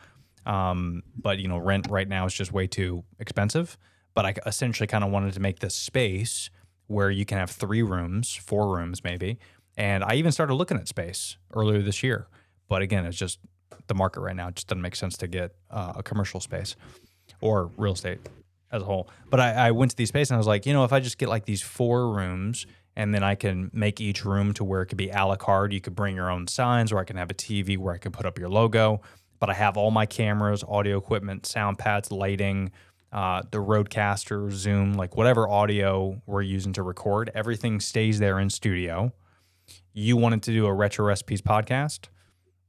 Um, but you know, rent right now is just way too expensive. But I essentially kind of wanted to make this space where you can have three rooms, four rooms maybe. And I even started looking at space earlier this year. But again, it's just the market right now. It just doesn't make sense to get uh, a commercial space or real estate as a whole. But I, I went to these spaces and I was like, you know, if I just get like these four rooms and then I can make each room to where it could be a la carte. You could bring your own signs, or I can have a TV where I can put up your logo. But I have all my cameras, audio equipment, sound pads, lighting, uh, the Rodecaster, Zoom, like whatever audio we're using to record, everything stays there in studio. You wanted to do a retro recipes podcast.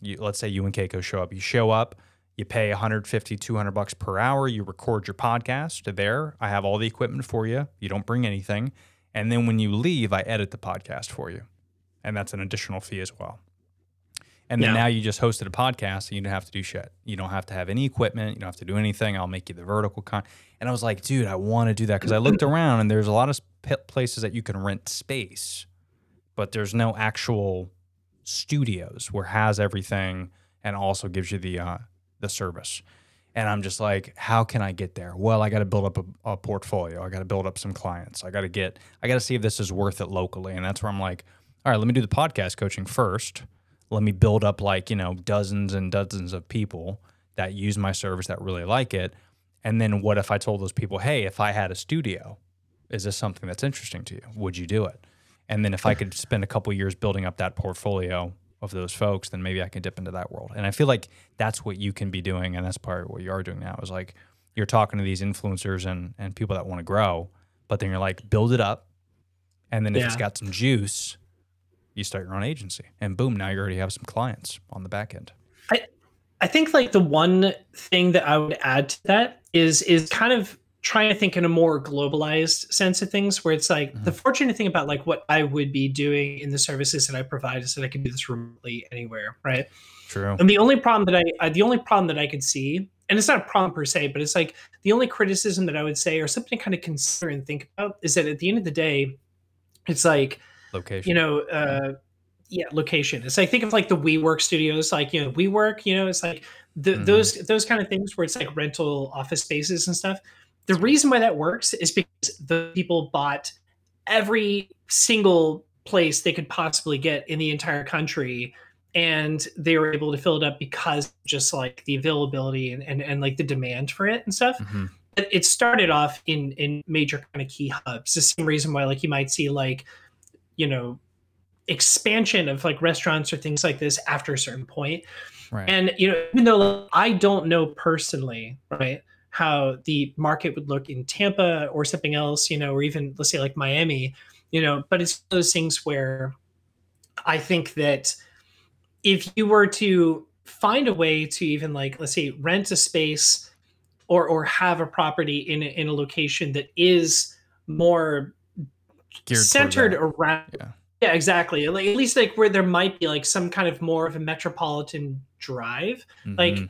You, let's say you and Keiko show up. You show up, you pay 150, 200 bucks per hour. You record your podcast there. I have all the equipment for you. You don't bring anything. And then when you leave, I edit the podcast for you. And that's an additional fee as well. And then yeah. now you just hosted a podcast and you don't have to do shit. You don't have to have any equipment. You don't have to do anything. I'll make you the vertical con. And I was like, dude, I want to do that because I looked around and there's a lot of places that you can rent space, but there's no actual studios where has everything and also gives you the uh, the service. And I'm just like, how can I get there? Well, I got to build up a, a portfolio. I got to build up some clients. I got to get, I got to see if this is worth it locally. And that's where I'm like, all right, let me do the podcast coaching first. Let me build up like, you know, dozens and dozens of people that use my service that really like it. And then what if I told those people, hey, if I had a studio, is this something that's interesting to you? Would you do it? And then if I could spend a couple years building up that portfolio of those folks, then maybe I can dip into that world. And I feel like that's what you can be doing, and that's part of what you are doing now. Is like you're talking to these influencers and and people that want to grow, but then you're like build it up, and then if yeah. it's got some juice, you start your own agency, and boom, now you already have some clients on the back end. I I think like the one thing that I would add to that is is kind of trying to think in a more globalized sense of things where it's like mm-hmm. the fortunate thing about like what I would be doing in the services that I provide is that I can do this remotely anywhere, right? True. And the only problem that I, the only problem that I could see, and it's not a problem per se, but it's like the only criticism that I would say or something to kind of consider and think about is that at the end of the day, it's like location. You know, uh, yeah, location. It's like think of like the WeWork studios, like you know, WeWork. You know, it's like the, mm-hmm. those those kind of things where it's like rental office spaces and stuff the reason why that works is because the people bought every single place they could possibly get in the entire country and they were able to fill it up because just like the availability and, and, and like the demand for it and stuff mm-hmm. it started off in in major kind of key hubs the same reason why like you might see like you know expansion of like restaurants or things like this after a certain point right. and you know even though i don't know personally right how the market would look in Tampa or something else, you know, or even let's say like Miami, you know, but it's those things where I think that if you were to find a way to even like let's say rent a space or or have a property in a, in a location that is more Geared centered around yeah. yeah exactly like at least like where there might be like some kind of more of a metropolitan drive mm-hmm. like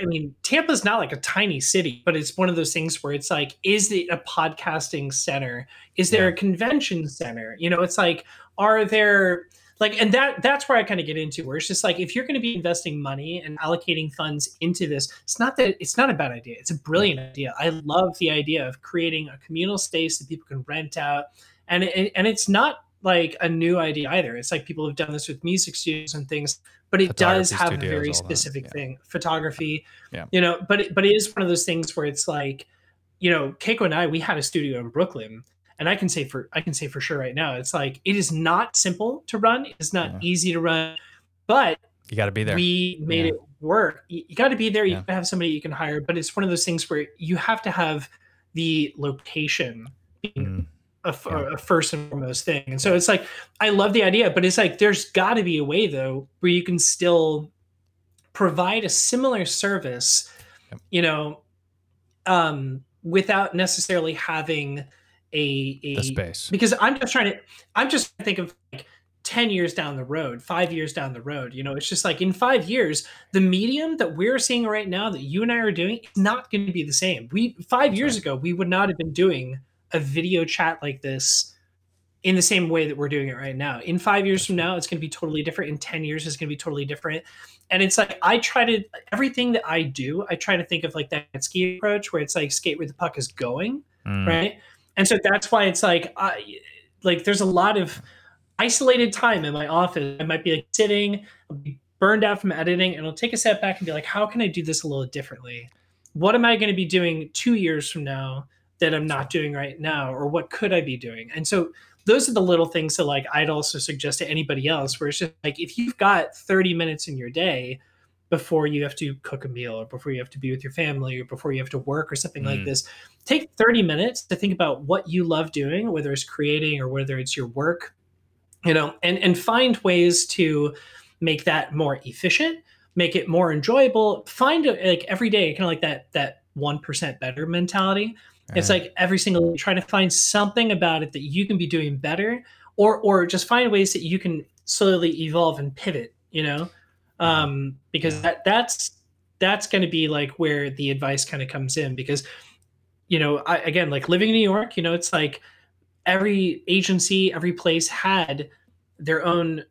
I mean, Tampa's not like a tiny city, but it's one of those things where it's like, is it a podcasting center? Is there yeah. a convention center? You know, it's like, are there like, and that that's where I kind of get into where it's just like, if you're going to be investing money and allocating funds into this, it's not that it's not a bad idea. It's a brilliant idea. I love the idea of creating a communal space that people can rent out, and it, and it's not like a new idea either. It's like people have done this with music studios and things but it does have a very specific yeah. thing. Photography yeah. you know but it, but it is one of those things where it's like you know keiko and i we had a studio in brooklyn and i can say for i can say for sure right now it's like it is not simple to run. It's not yeah. easy to run but you got to be there. we made it work. You, you got to be there. You have somebody you can hire but it's one of those things where you have to have the location being mm a, yeah. a, first and foremost thing. And so it's like I love the idea, but it's like there's got to be a way though where you can still provide a similar service, you know, um, without necessarily having a, a the space. Because I'm just trying to I'm just trying to think of like 10 years down the road, five years down the road. You know, it's just like in five years, the medium that we're seeing right now that you and I are doing is not going to be the same. We five years ago, we would not have been doing a video chat like this in the same way that we're doing it right now. In five years from now, it's going to be totally different. In 10 years, it's going to be totally different. And it's like, I try to, everything that I do, I try to think of like that ski approach where it's like skate where the puck is going. Mm. Right. And so that's why it's like, I, like, there's a lot of isolated time in my office. I might be like sitting, I'll be burned out from editing, and I'll take a step back and be like, how can I do this a little differently? What am I going to be doing two years from now that I'm not doing right now? Or what could I be doing? And so, those are the little things that like I'd also suggest to anybody else where it's just like if you've got 30 minutes in your day before you have to cook a meal or before you have to be with your family or before you have to work or something mm. like this take 30 minutes to think about what you love doing whether it's creating or whether it's your work you know and and find ways to make that more efficient make it more enjoyable find like every day kind of like that that 1% better mentality It's like every single try to find something about it that you can be doing better, or or just find ways that you can slowly evolve and pivot. You know, um, because yeah. that that's that's going to be like where the advice kind of comes in. Because you know, I, again, like living in New York, you know, it's like every agency, every place had their own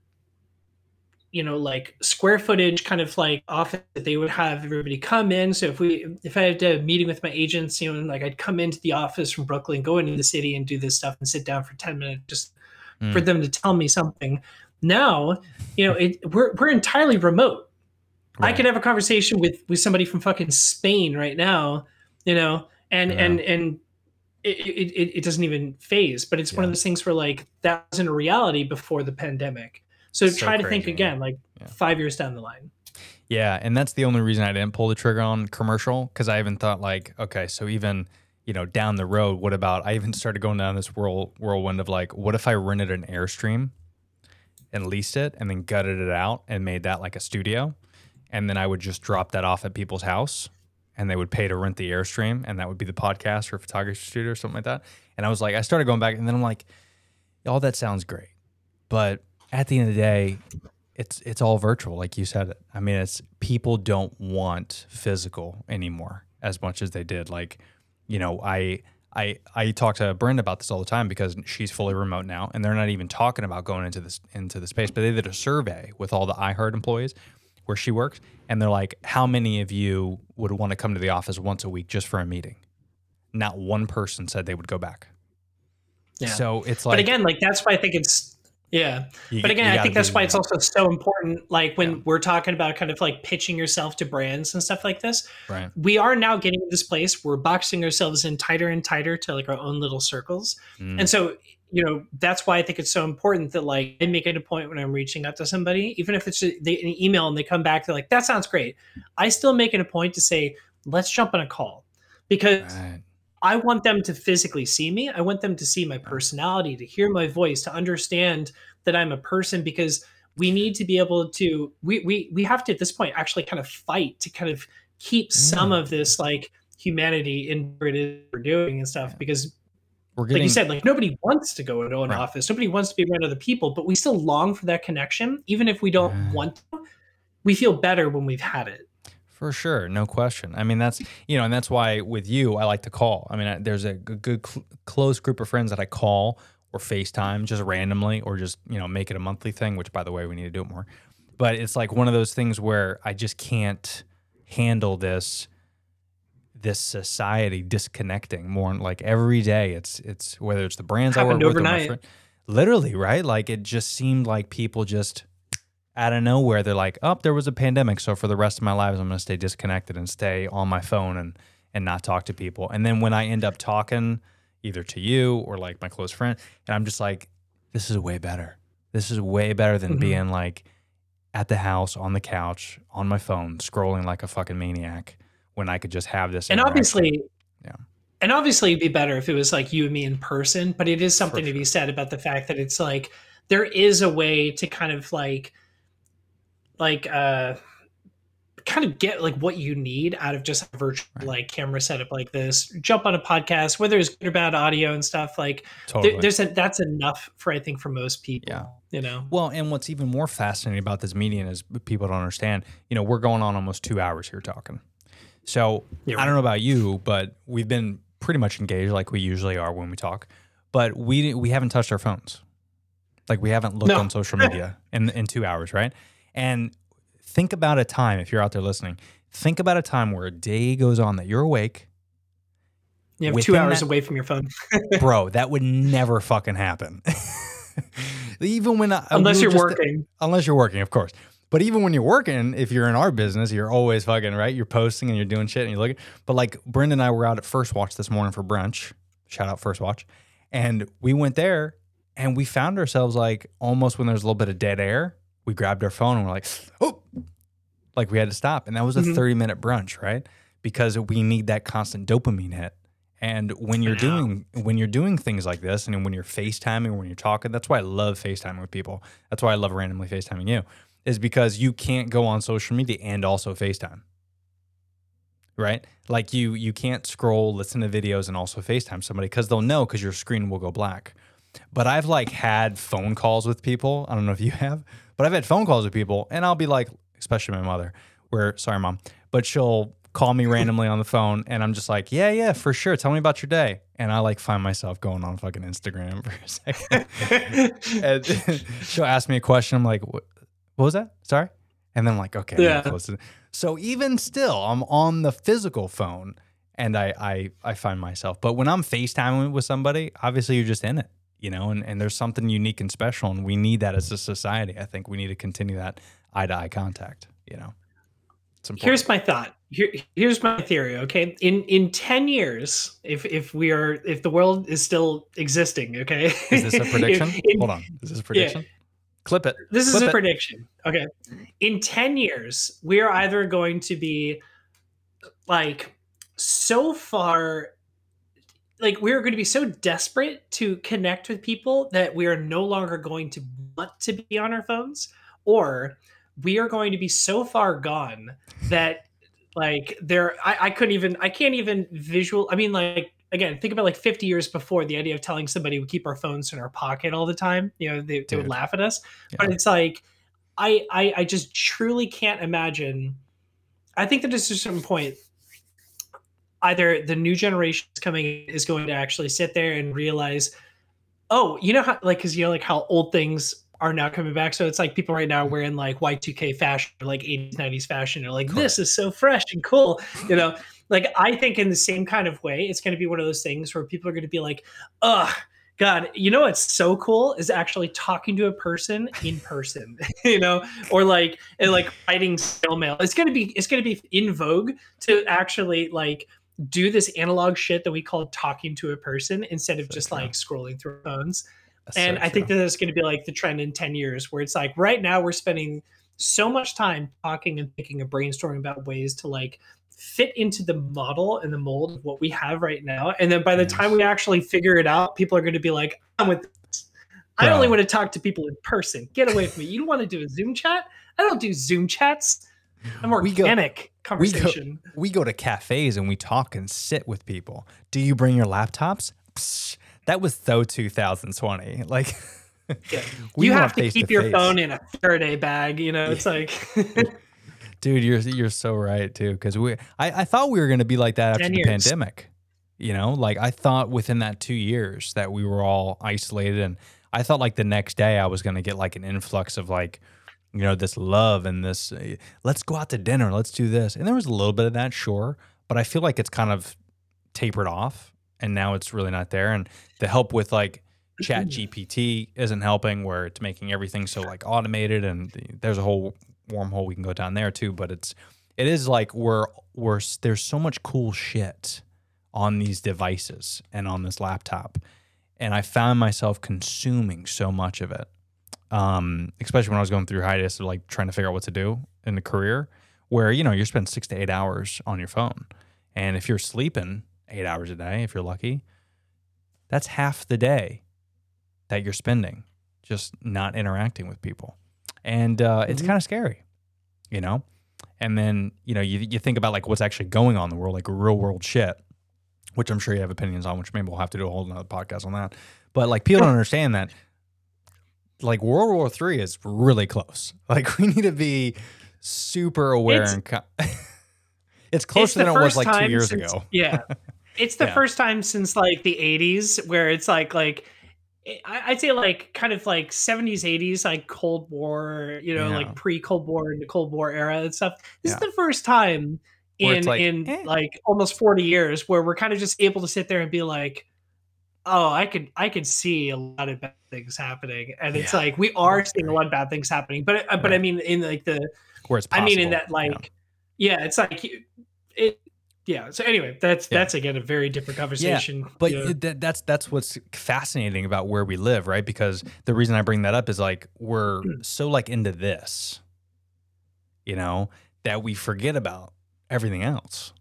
you know like square footage kind of like office that they would have everybody come in so if we if i had a meeting with my agents you know like i'd come into the office from brooklyn go into the city and do this stuff and sit down for 10 minutes just mm. for them to tell me something now you know it we're, we're entirely remote right. i could have a conversation with with somebody from fucking spain right now you know and yeah. and and it, it, it doesn't even phase but it's yeah. one of those things where like that wasn't a reality before the pandemic so, so try to think again, like yeah. five years down the line. Yeah, and that's the only reason I didn't pull the trigger on commercial because I even thought like, okay, so even you know down the road, what about? I even started going down this whirl, whirlwind of like, what if I rented an airstream and leased it and then gutted it out and made that like a studio, and then I would just drop that off at people's house and they would pay to rent the airstream and that would be the podcast or photography studio or something like that. And I was like, I started going back and then I'm like, all that sounds great, but at the end of the day, it's it's all virtual, like you said. I mean, it's people don't want physical anymore as much as they did. Like, you know, I I I talk to Brenda about this all the time because she's fully remote now, and they're not even talking about going into this into the space. But they did a survey with all the iHeart employees where she works, and they're like, "How many of you would want to come to the office once a week just for a meeting?" Not one person said they would go back. Yeah. So it's like, but again, like that's why I think it's yeah. You, but again, I think that's why it's also so important. Like when yeah. we're talking about kind of like pitching yourself to brands and stuff like this, right. we are now getting to this place we're boxing ourselves in tighter and tighter to like our own little circles. Mm. And so, you know, that's why I think it's so important that like I make it a point when I'm reaching out to somebody, even if it's a, they, an email and they come back, they're like, that sounds great. I still make it a point to say, let's jump on a call because right. I want them to physically see me. I want them to see my personality, to hear my voice, to understand that I'm a person because we need to be able to we we we have to at this point actually kind of fight to kind of keep mm. some of this like humanity in what it is we're doing and stuff because getting, like you said, like nobody wants to go into an right. office, nobody wants to be around other people, but we still long for that connection, even if we don't yeah. want to. We feel better when we've had it. For sure, no question. I mean, that's you know, and that's why with you, I like to call. I mean, I, there's a good cl- close group of friends that I call or FaceTime just randomly, or just you know make it a monthly thing. Which, by the way, we need to do it more. But it's like one of those things where I just can't handle this this society disconnecting more like every day it's it's whether it's the brands Happened I work overnight. with literally right like it just seemed like people just out of nowhere they're like, "Oh, there was a pandemic, so for the rest of my lives I'm going to stay disconnected and stay on my phone and and not talk to people." And then when I end up talking either to you or like my close friend, and I'm just like, "This is way better. This is way better than mm-hmm. being like at the house on the couch on my phone scrolling like a fucking maniac when I could just have this." And obviously, yeah. And obviously, it'd be better if it was like you and me in person, but it is something sure. to be said about the fact that it's like there is a way to kind of like like uh kind of get like what you need out of just a virtual right. like camera setup like this. Jump on a podcast, whether it's good or bad audio and stuff. Like totally. there, there's a, that's enough for I think for most people. Yeah. You know. Well, and what's even more fascinating about this medium is people don't understand. You know, we're going on almost two hours here talking. So right. I don't know about you, but we've been pretty much engaged like we usually are when we talk. But we we haven't touched our phones. Like we haven't looked no. on social media in in two hours, right? And think about a time if you're out there listening. Think about a time where a day goes on that you're awake. You have two hours that, away from your phone, bro. That would never fucking happen. even when I, uh, unless we you're just, uh, working, unless you're working, of course. But even when you're working, if you're in our business, you're always fucking right. You're posting and you're doing shit and you're looking. But like Brenda and I were out at First Watch this morning for brunch. Shout out First Watch, and we went there and we found ourselves like almost when there's a little bit of dead air, we grabbed our phone and we're like, oh, like we had to stop. And that was a mm-hmm. 30 minute brunch, right? Because we need that constant dopamine hit. And when you're doing when you're doing things like this, and when you're FaceTiming, when you're talking, that's why I love FaceTiming with people. That's why I love randomly FaceTiming you, is because you can't go on social media and also FaceTime. Right? Like you you can't scroll, listen to videos, and also FaceTime somebody because they'll know because your screen will go black. But I've like had phone calls with people. I don't know if you have, but I've had phone calls with people, and I'll be like, especially my mother, where sorry, mom, but she'll call me randomly on the phone, and I'm just like, yeah, yeah, for sure. Tell me about your day, and I like find myself going on fucking Instagram for a second. and she'll ask me a question. I'm like, what, what was that? Sorry. And then I'm like, okay, yeah. So even still, I'm on the physical phone and I, I I find myself. But when I'm FaceTiming with somebody, obviously you're just in it you know, and, and there's something unique and special, and we need that as a society. I think we need to continue that eye to eye contact, you know. Here's my thought. Here, here's my theory. Okay, in in ten years, if if we are if the world is still existing, okay. Is this a prediction? in, Hold on. Is this a prediction? Yeah. Clip it. This Clip is a it. prediction. Okay. In ten years, we are either going to be like so far like we're going to be so desperate to connect with people that we are no longer going to want to be on our phones or we are going to be so far gone that like there I, I couldn't even i can't even visual i mean like again think about like 50 years before the idea of telling somebody we keep our phones in our pocket all the time you know they, they would laugh at us yeah. but it's like I, I i just truly can't imagine i think that at a certain point either the new generation is coming is going to actually sit there and realize, oh, you know how like because you know like how old things are now coming back. So it's like people right now wearing like Y2K fashion or like 80s, 90s fashion. They're like, this is so fresh and cool. You know, like I think in the same kind of way, it's going to be one of those things where people are going to be like, ugh, God, you know what's so cool is actually talking to a person in person, you know, or like and like writing snail mail. It's gonna be it's gonna be in vogue to actually like do this analog shit that we call talking to a person instead of so just true. like scrolling through phones. That's and so I think that that's going to be like the trend in 10 years where it's like right now we're spending so much time talking and thinking and brainstorming about ways to like fit into the model and the mold of what we have right now. And then by the time we actually figure it out, people are going to be like, I'm with this. I only want to talk to people in person. Get away from me. You don't want to do a Zoom chat? I don't do Zoom chats. I'm organic we go, conversation. We go, we go to cafes and we talk and sit with people. Do you bring your laptops? Psh, that was so 2020. Like, yeah. you have to keep your phone in a Faraday bag. You know, it's like. Dude, you're you're so right too. Because we, I, I thought we were going to be like that after the years. pandemic. You know, like I thought within that two years that we were all isolated, and I thought like the next day I was going to get like an influx of like you know, this love and this, uh, let's go out to dinner, let's do this. And there was a little bit of that, sure, but I feel like it's kind of tapered off and now it's really not there. And the help with like Chat GPT isn't helping, where it's making everything so like automated, and there's a whole wormhole we can go down there too. But it's it is like we're we're there's so much cool shit on these devices and on this laptop, and I found myself consuming so much of it um, especially when I was going through hiatus of like trying to figure out what to do in the career, where you know you're spending six to eight hours on your phone, and if you're sleeping eight hours a day, if you're lucky, that's half the day that you're spending just not interacting with people, and uh, mm-hmm. it's kind of scary, you know. and then you know you you think about like what's actually going on in the world, like real world shit, which I'm sure you have opinions on, which maybe we'll have to do a whole another podcast on that. But like people don't understand that like World War Three is really close. Like we need to be super aware It's- and. Co- it's closer than it was like two years since- ago. Yeah. It's the Yeah. first time since like the 80s where it's like like I- I'd say like kind of like 70s 80s like Cold War, you know, Yeah. like pre-Cold War and the Cold War era and stuff. This Yeah. is the first time in like, in eh. like almost 40 years where we're kind of just able to sit there and be like oh, I could I could see a lot of bad things happening. And it's Yeah. like we are seeing a lot of bad things happening. But uh, but I mean in like the Where it's possible. I mean, in that like, yeah, it's like it. Yeah. So anyway, that's Yeah. that's again a very different conversation. But yeah. it- that, that's that's what's fascinating about where we live, right? Because the reason I bring that up is like we're Mm. so like into this, you know, that we forget about everything else.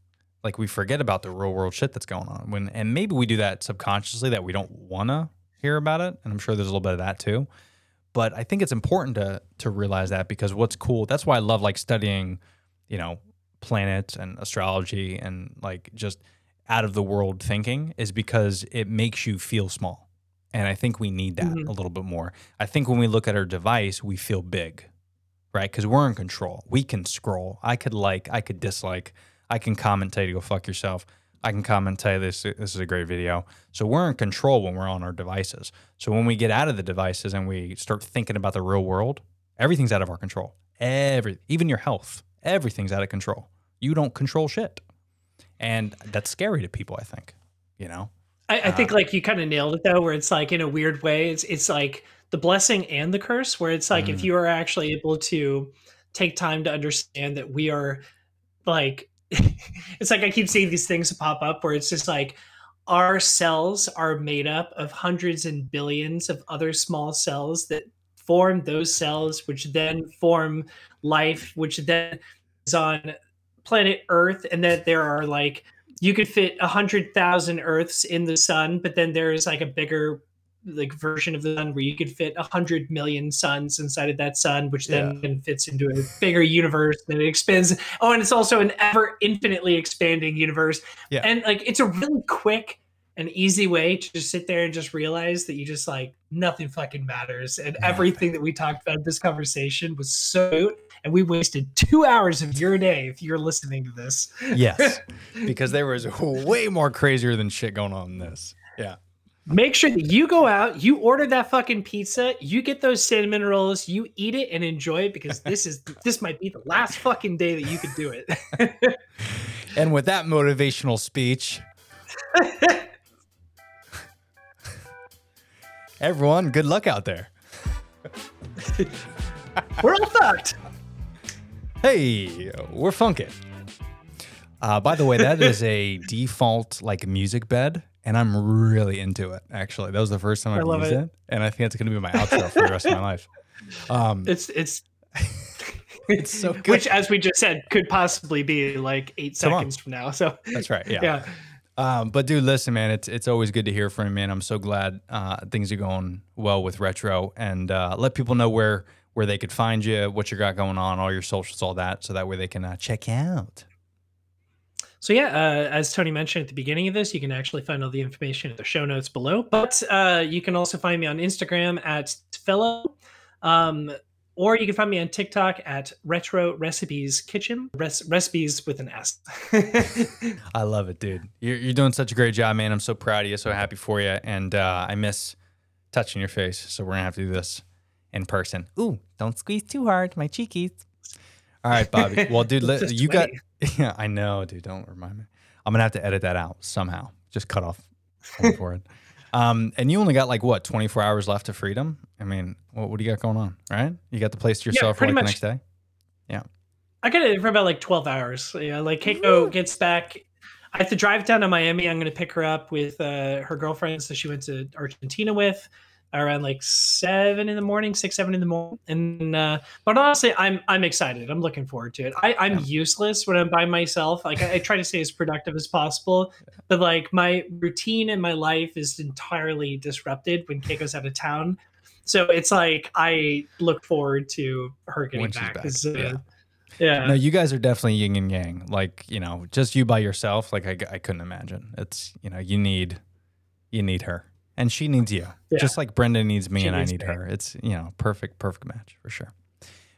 Like we forget about the real world shit that's going on. When and maybe we do that subconsciously that we don't want to hear about it, and I'm sure there's a little bit of that too. But I think it's important to to realize that because what's cool. That's why I love like studying, you know, planets and astrology and like just out of the world thinking is because it makes you feel small. And I think we need that Mhm. a little bit more. I think when we look at our device, we feel big, right? Because we're in control. We can scroll. I could like, I could dislike, I can comment, tell you to go fuck yourself. I can comment, tell you this, this is a great video. So we're in control when we're on our devices. So when we get out of the devices and we start thinking about the real world, everything's out of our control. Every, even your health, everything's out of control. You don't control shit. And that's scary to people, I think, you know? I, I think uh, like you kind of nailed it though, where it's like in a weird way, it's it's like the blessing and the curse, where it's like if Mm. you are actually able to take time to understand that we are like it's like I keep seeing these things pop up where it's just like our cells are made up of hundreds and billions of other small cells that form those cells, which then form life, which then is on planet Earth, and that there are like you could fit a hundred thousand Earths in the sun, but then there's like a bigger like version of the sun where you could fit a hundred million suns inside of that sun, which then, then fits into a bigger universe and it expands. Oh, and it's also an ever infinitely expanding universe. Yeah. And like it's a really quick and easy way to just sit there and just realize that you just like nothing fucking matters. And everything that we talked about in this conversation was so and we wasted two hours of your day if you're listening to this. Yes. because there was way more crazier than shit going on in this. Yeah. Make sure that you go out, you order that fucking pizza, you get those cinnamon rolls, you eat it and enjoy it because this is this might be the last fucking day that you could do it. And with that motivational speech, everyone, good luck out there. We're all fucked. Hey, we're funkin'. Uh, by the way, that is a default like music bed, and I'm really into it. Actually, that was the first time I I've love used it. it. and I think it's gonna be my outro for the rest of my life. Um, It's it's it's so good. which as we just said could possibly be like eight Tomorrow. seconds from now. So That's right. Yeah. yeah. Um, but dude, listen, man, it's it's always good to hear from you, man. I'm so glad uh, things are going well with retro, and uh, let people know where where they could find you, what you got going on, all your socials, all that, so that way they can uh, check you out. So yeah, uh, as Tony mentioned at the beginning of this, you can actually find all the information in the show notes below. But uh, you can also find me on Instagram at fellow, um, or you can find me on TikTok at Retro Recipes Kitchen. Res- recipes with an S. I love it, dude. You're, you're doing such a great job, man. I'm so proud of you, so happy for you, and uh, I miss touching your face. So we're gonna have to do this in person. Ooh, don't squeeze too hard, my cheekies. All right, Bobby. Well, dude, let, you got. Yeah, I know, dude. Don't remind me. I'm gonna have to edit that out somehow. Just cut off for it. Um, and you only got like what 24 hours left of freedom. I mean, what, what do you got going on? Right? You got the place to yourself for like much. the next day. Yeah. I got it for about like 12 hours. Yeah, like Keiko Woo. gets back. I have to drive down to Miami. I'm going to pick her up with uh, her girlfriend. So she went to Argentina with around like seven in the morning, six, seven in the morning. And, uh, but honestly, I'm, I'm excited. I'm looking forward to it. I, I'm Yeah. useless when I'm by myself. Like I, I try to stay as productive as possible, but like my routine in my life is entirely disrupted when Keiko's out of town. So it's like I look forward to her getting When back. back, uh, yeah. Yeah. No, you guys are definitely yin and yang. Like, you know, just you by yourself, like I, I couldn't imagine. It's, you know, you need you need her. And she needs you. Yeah. Just like Brenda needs me She and I need me. her. It's, you know, perfect, perfect match for sure.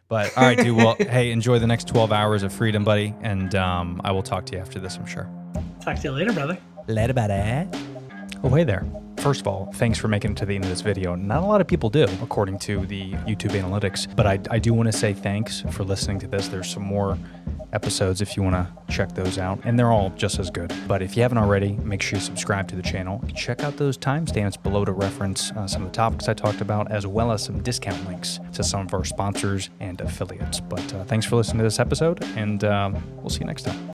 But all right, dude. Well, hey, enjoy the next 12 hours of freedom, buddy. And um, I will talk to you after this, I'm sure. Talk to you later, brother. Later, buddy. Oh, hey there. First of all, thanks for making it to the end of this video. Not a lot of people do, according to the YouTube analytics, but I, I do want to say thanks for listening to this. There's some more episodes if you want to check those out, and they're all just as good. But if you haven't already, make sure you subscribe to the channel. Check out those timestamps below to reference uh, some of the topics I talked about, as well as some discount links to some of our sponsors and affiliates. But uh, thanks for listening to this episode, and um, we'll see you next time.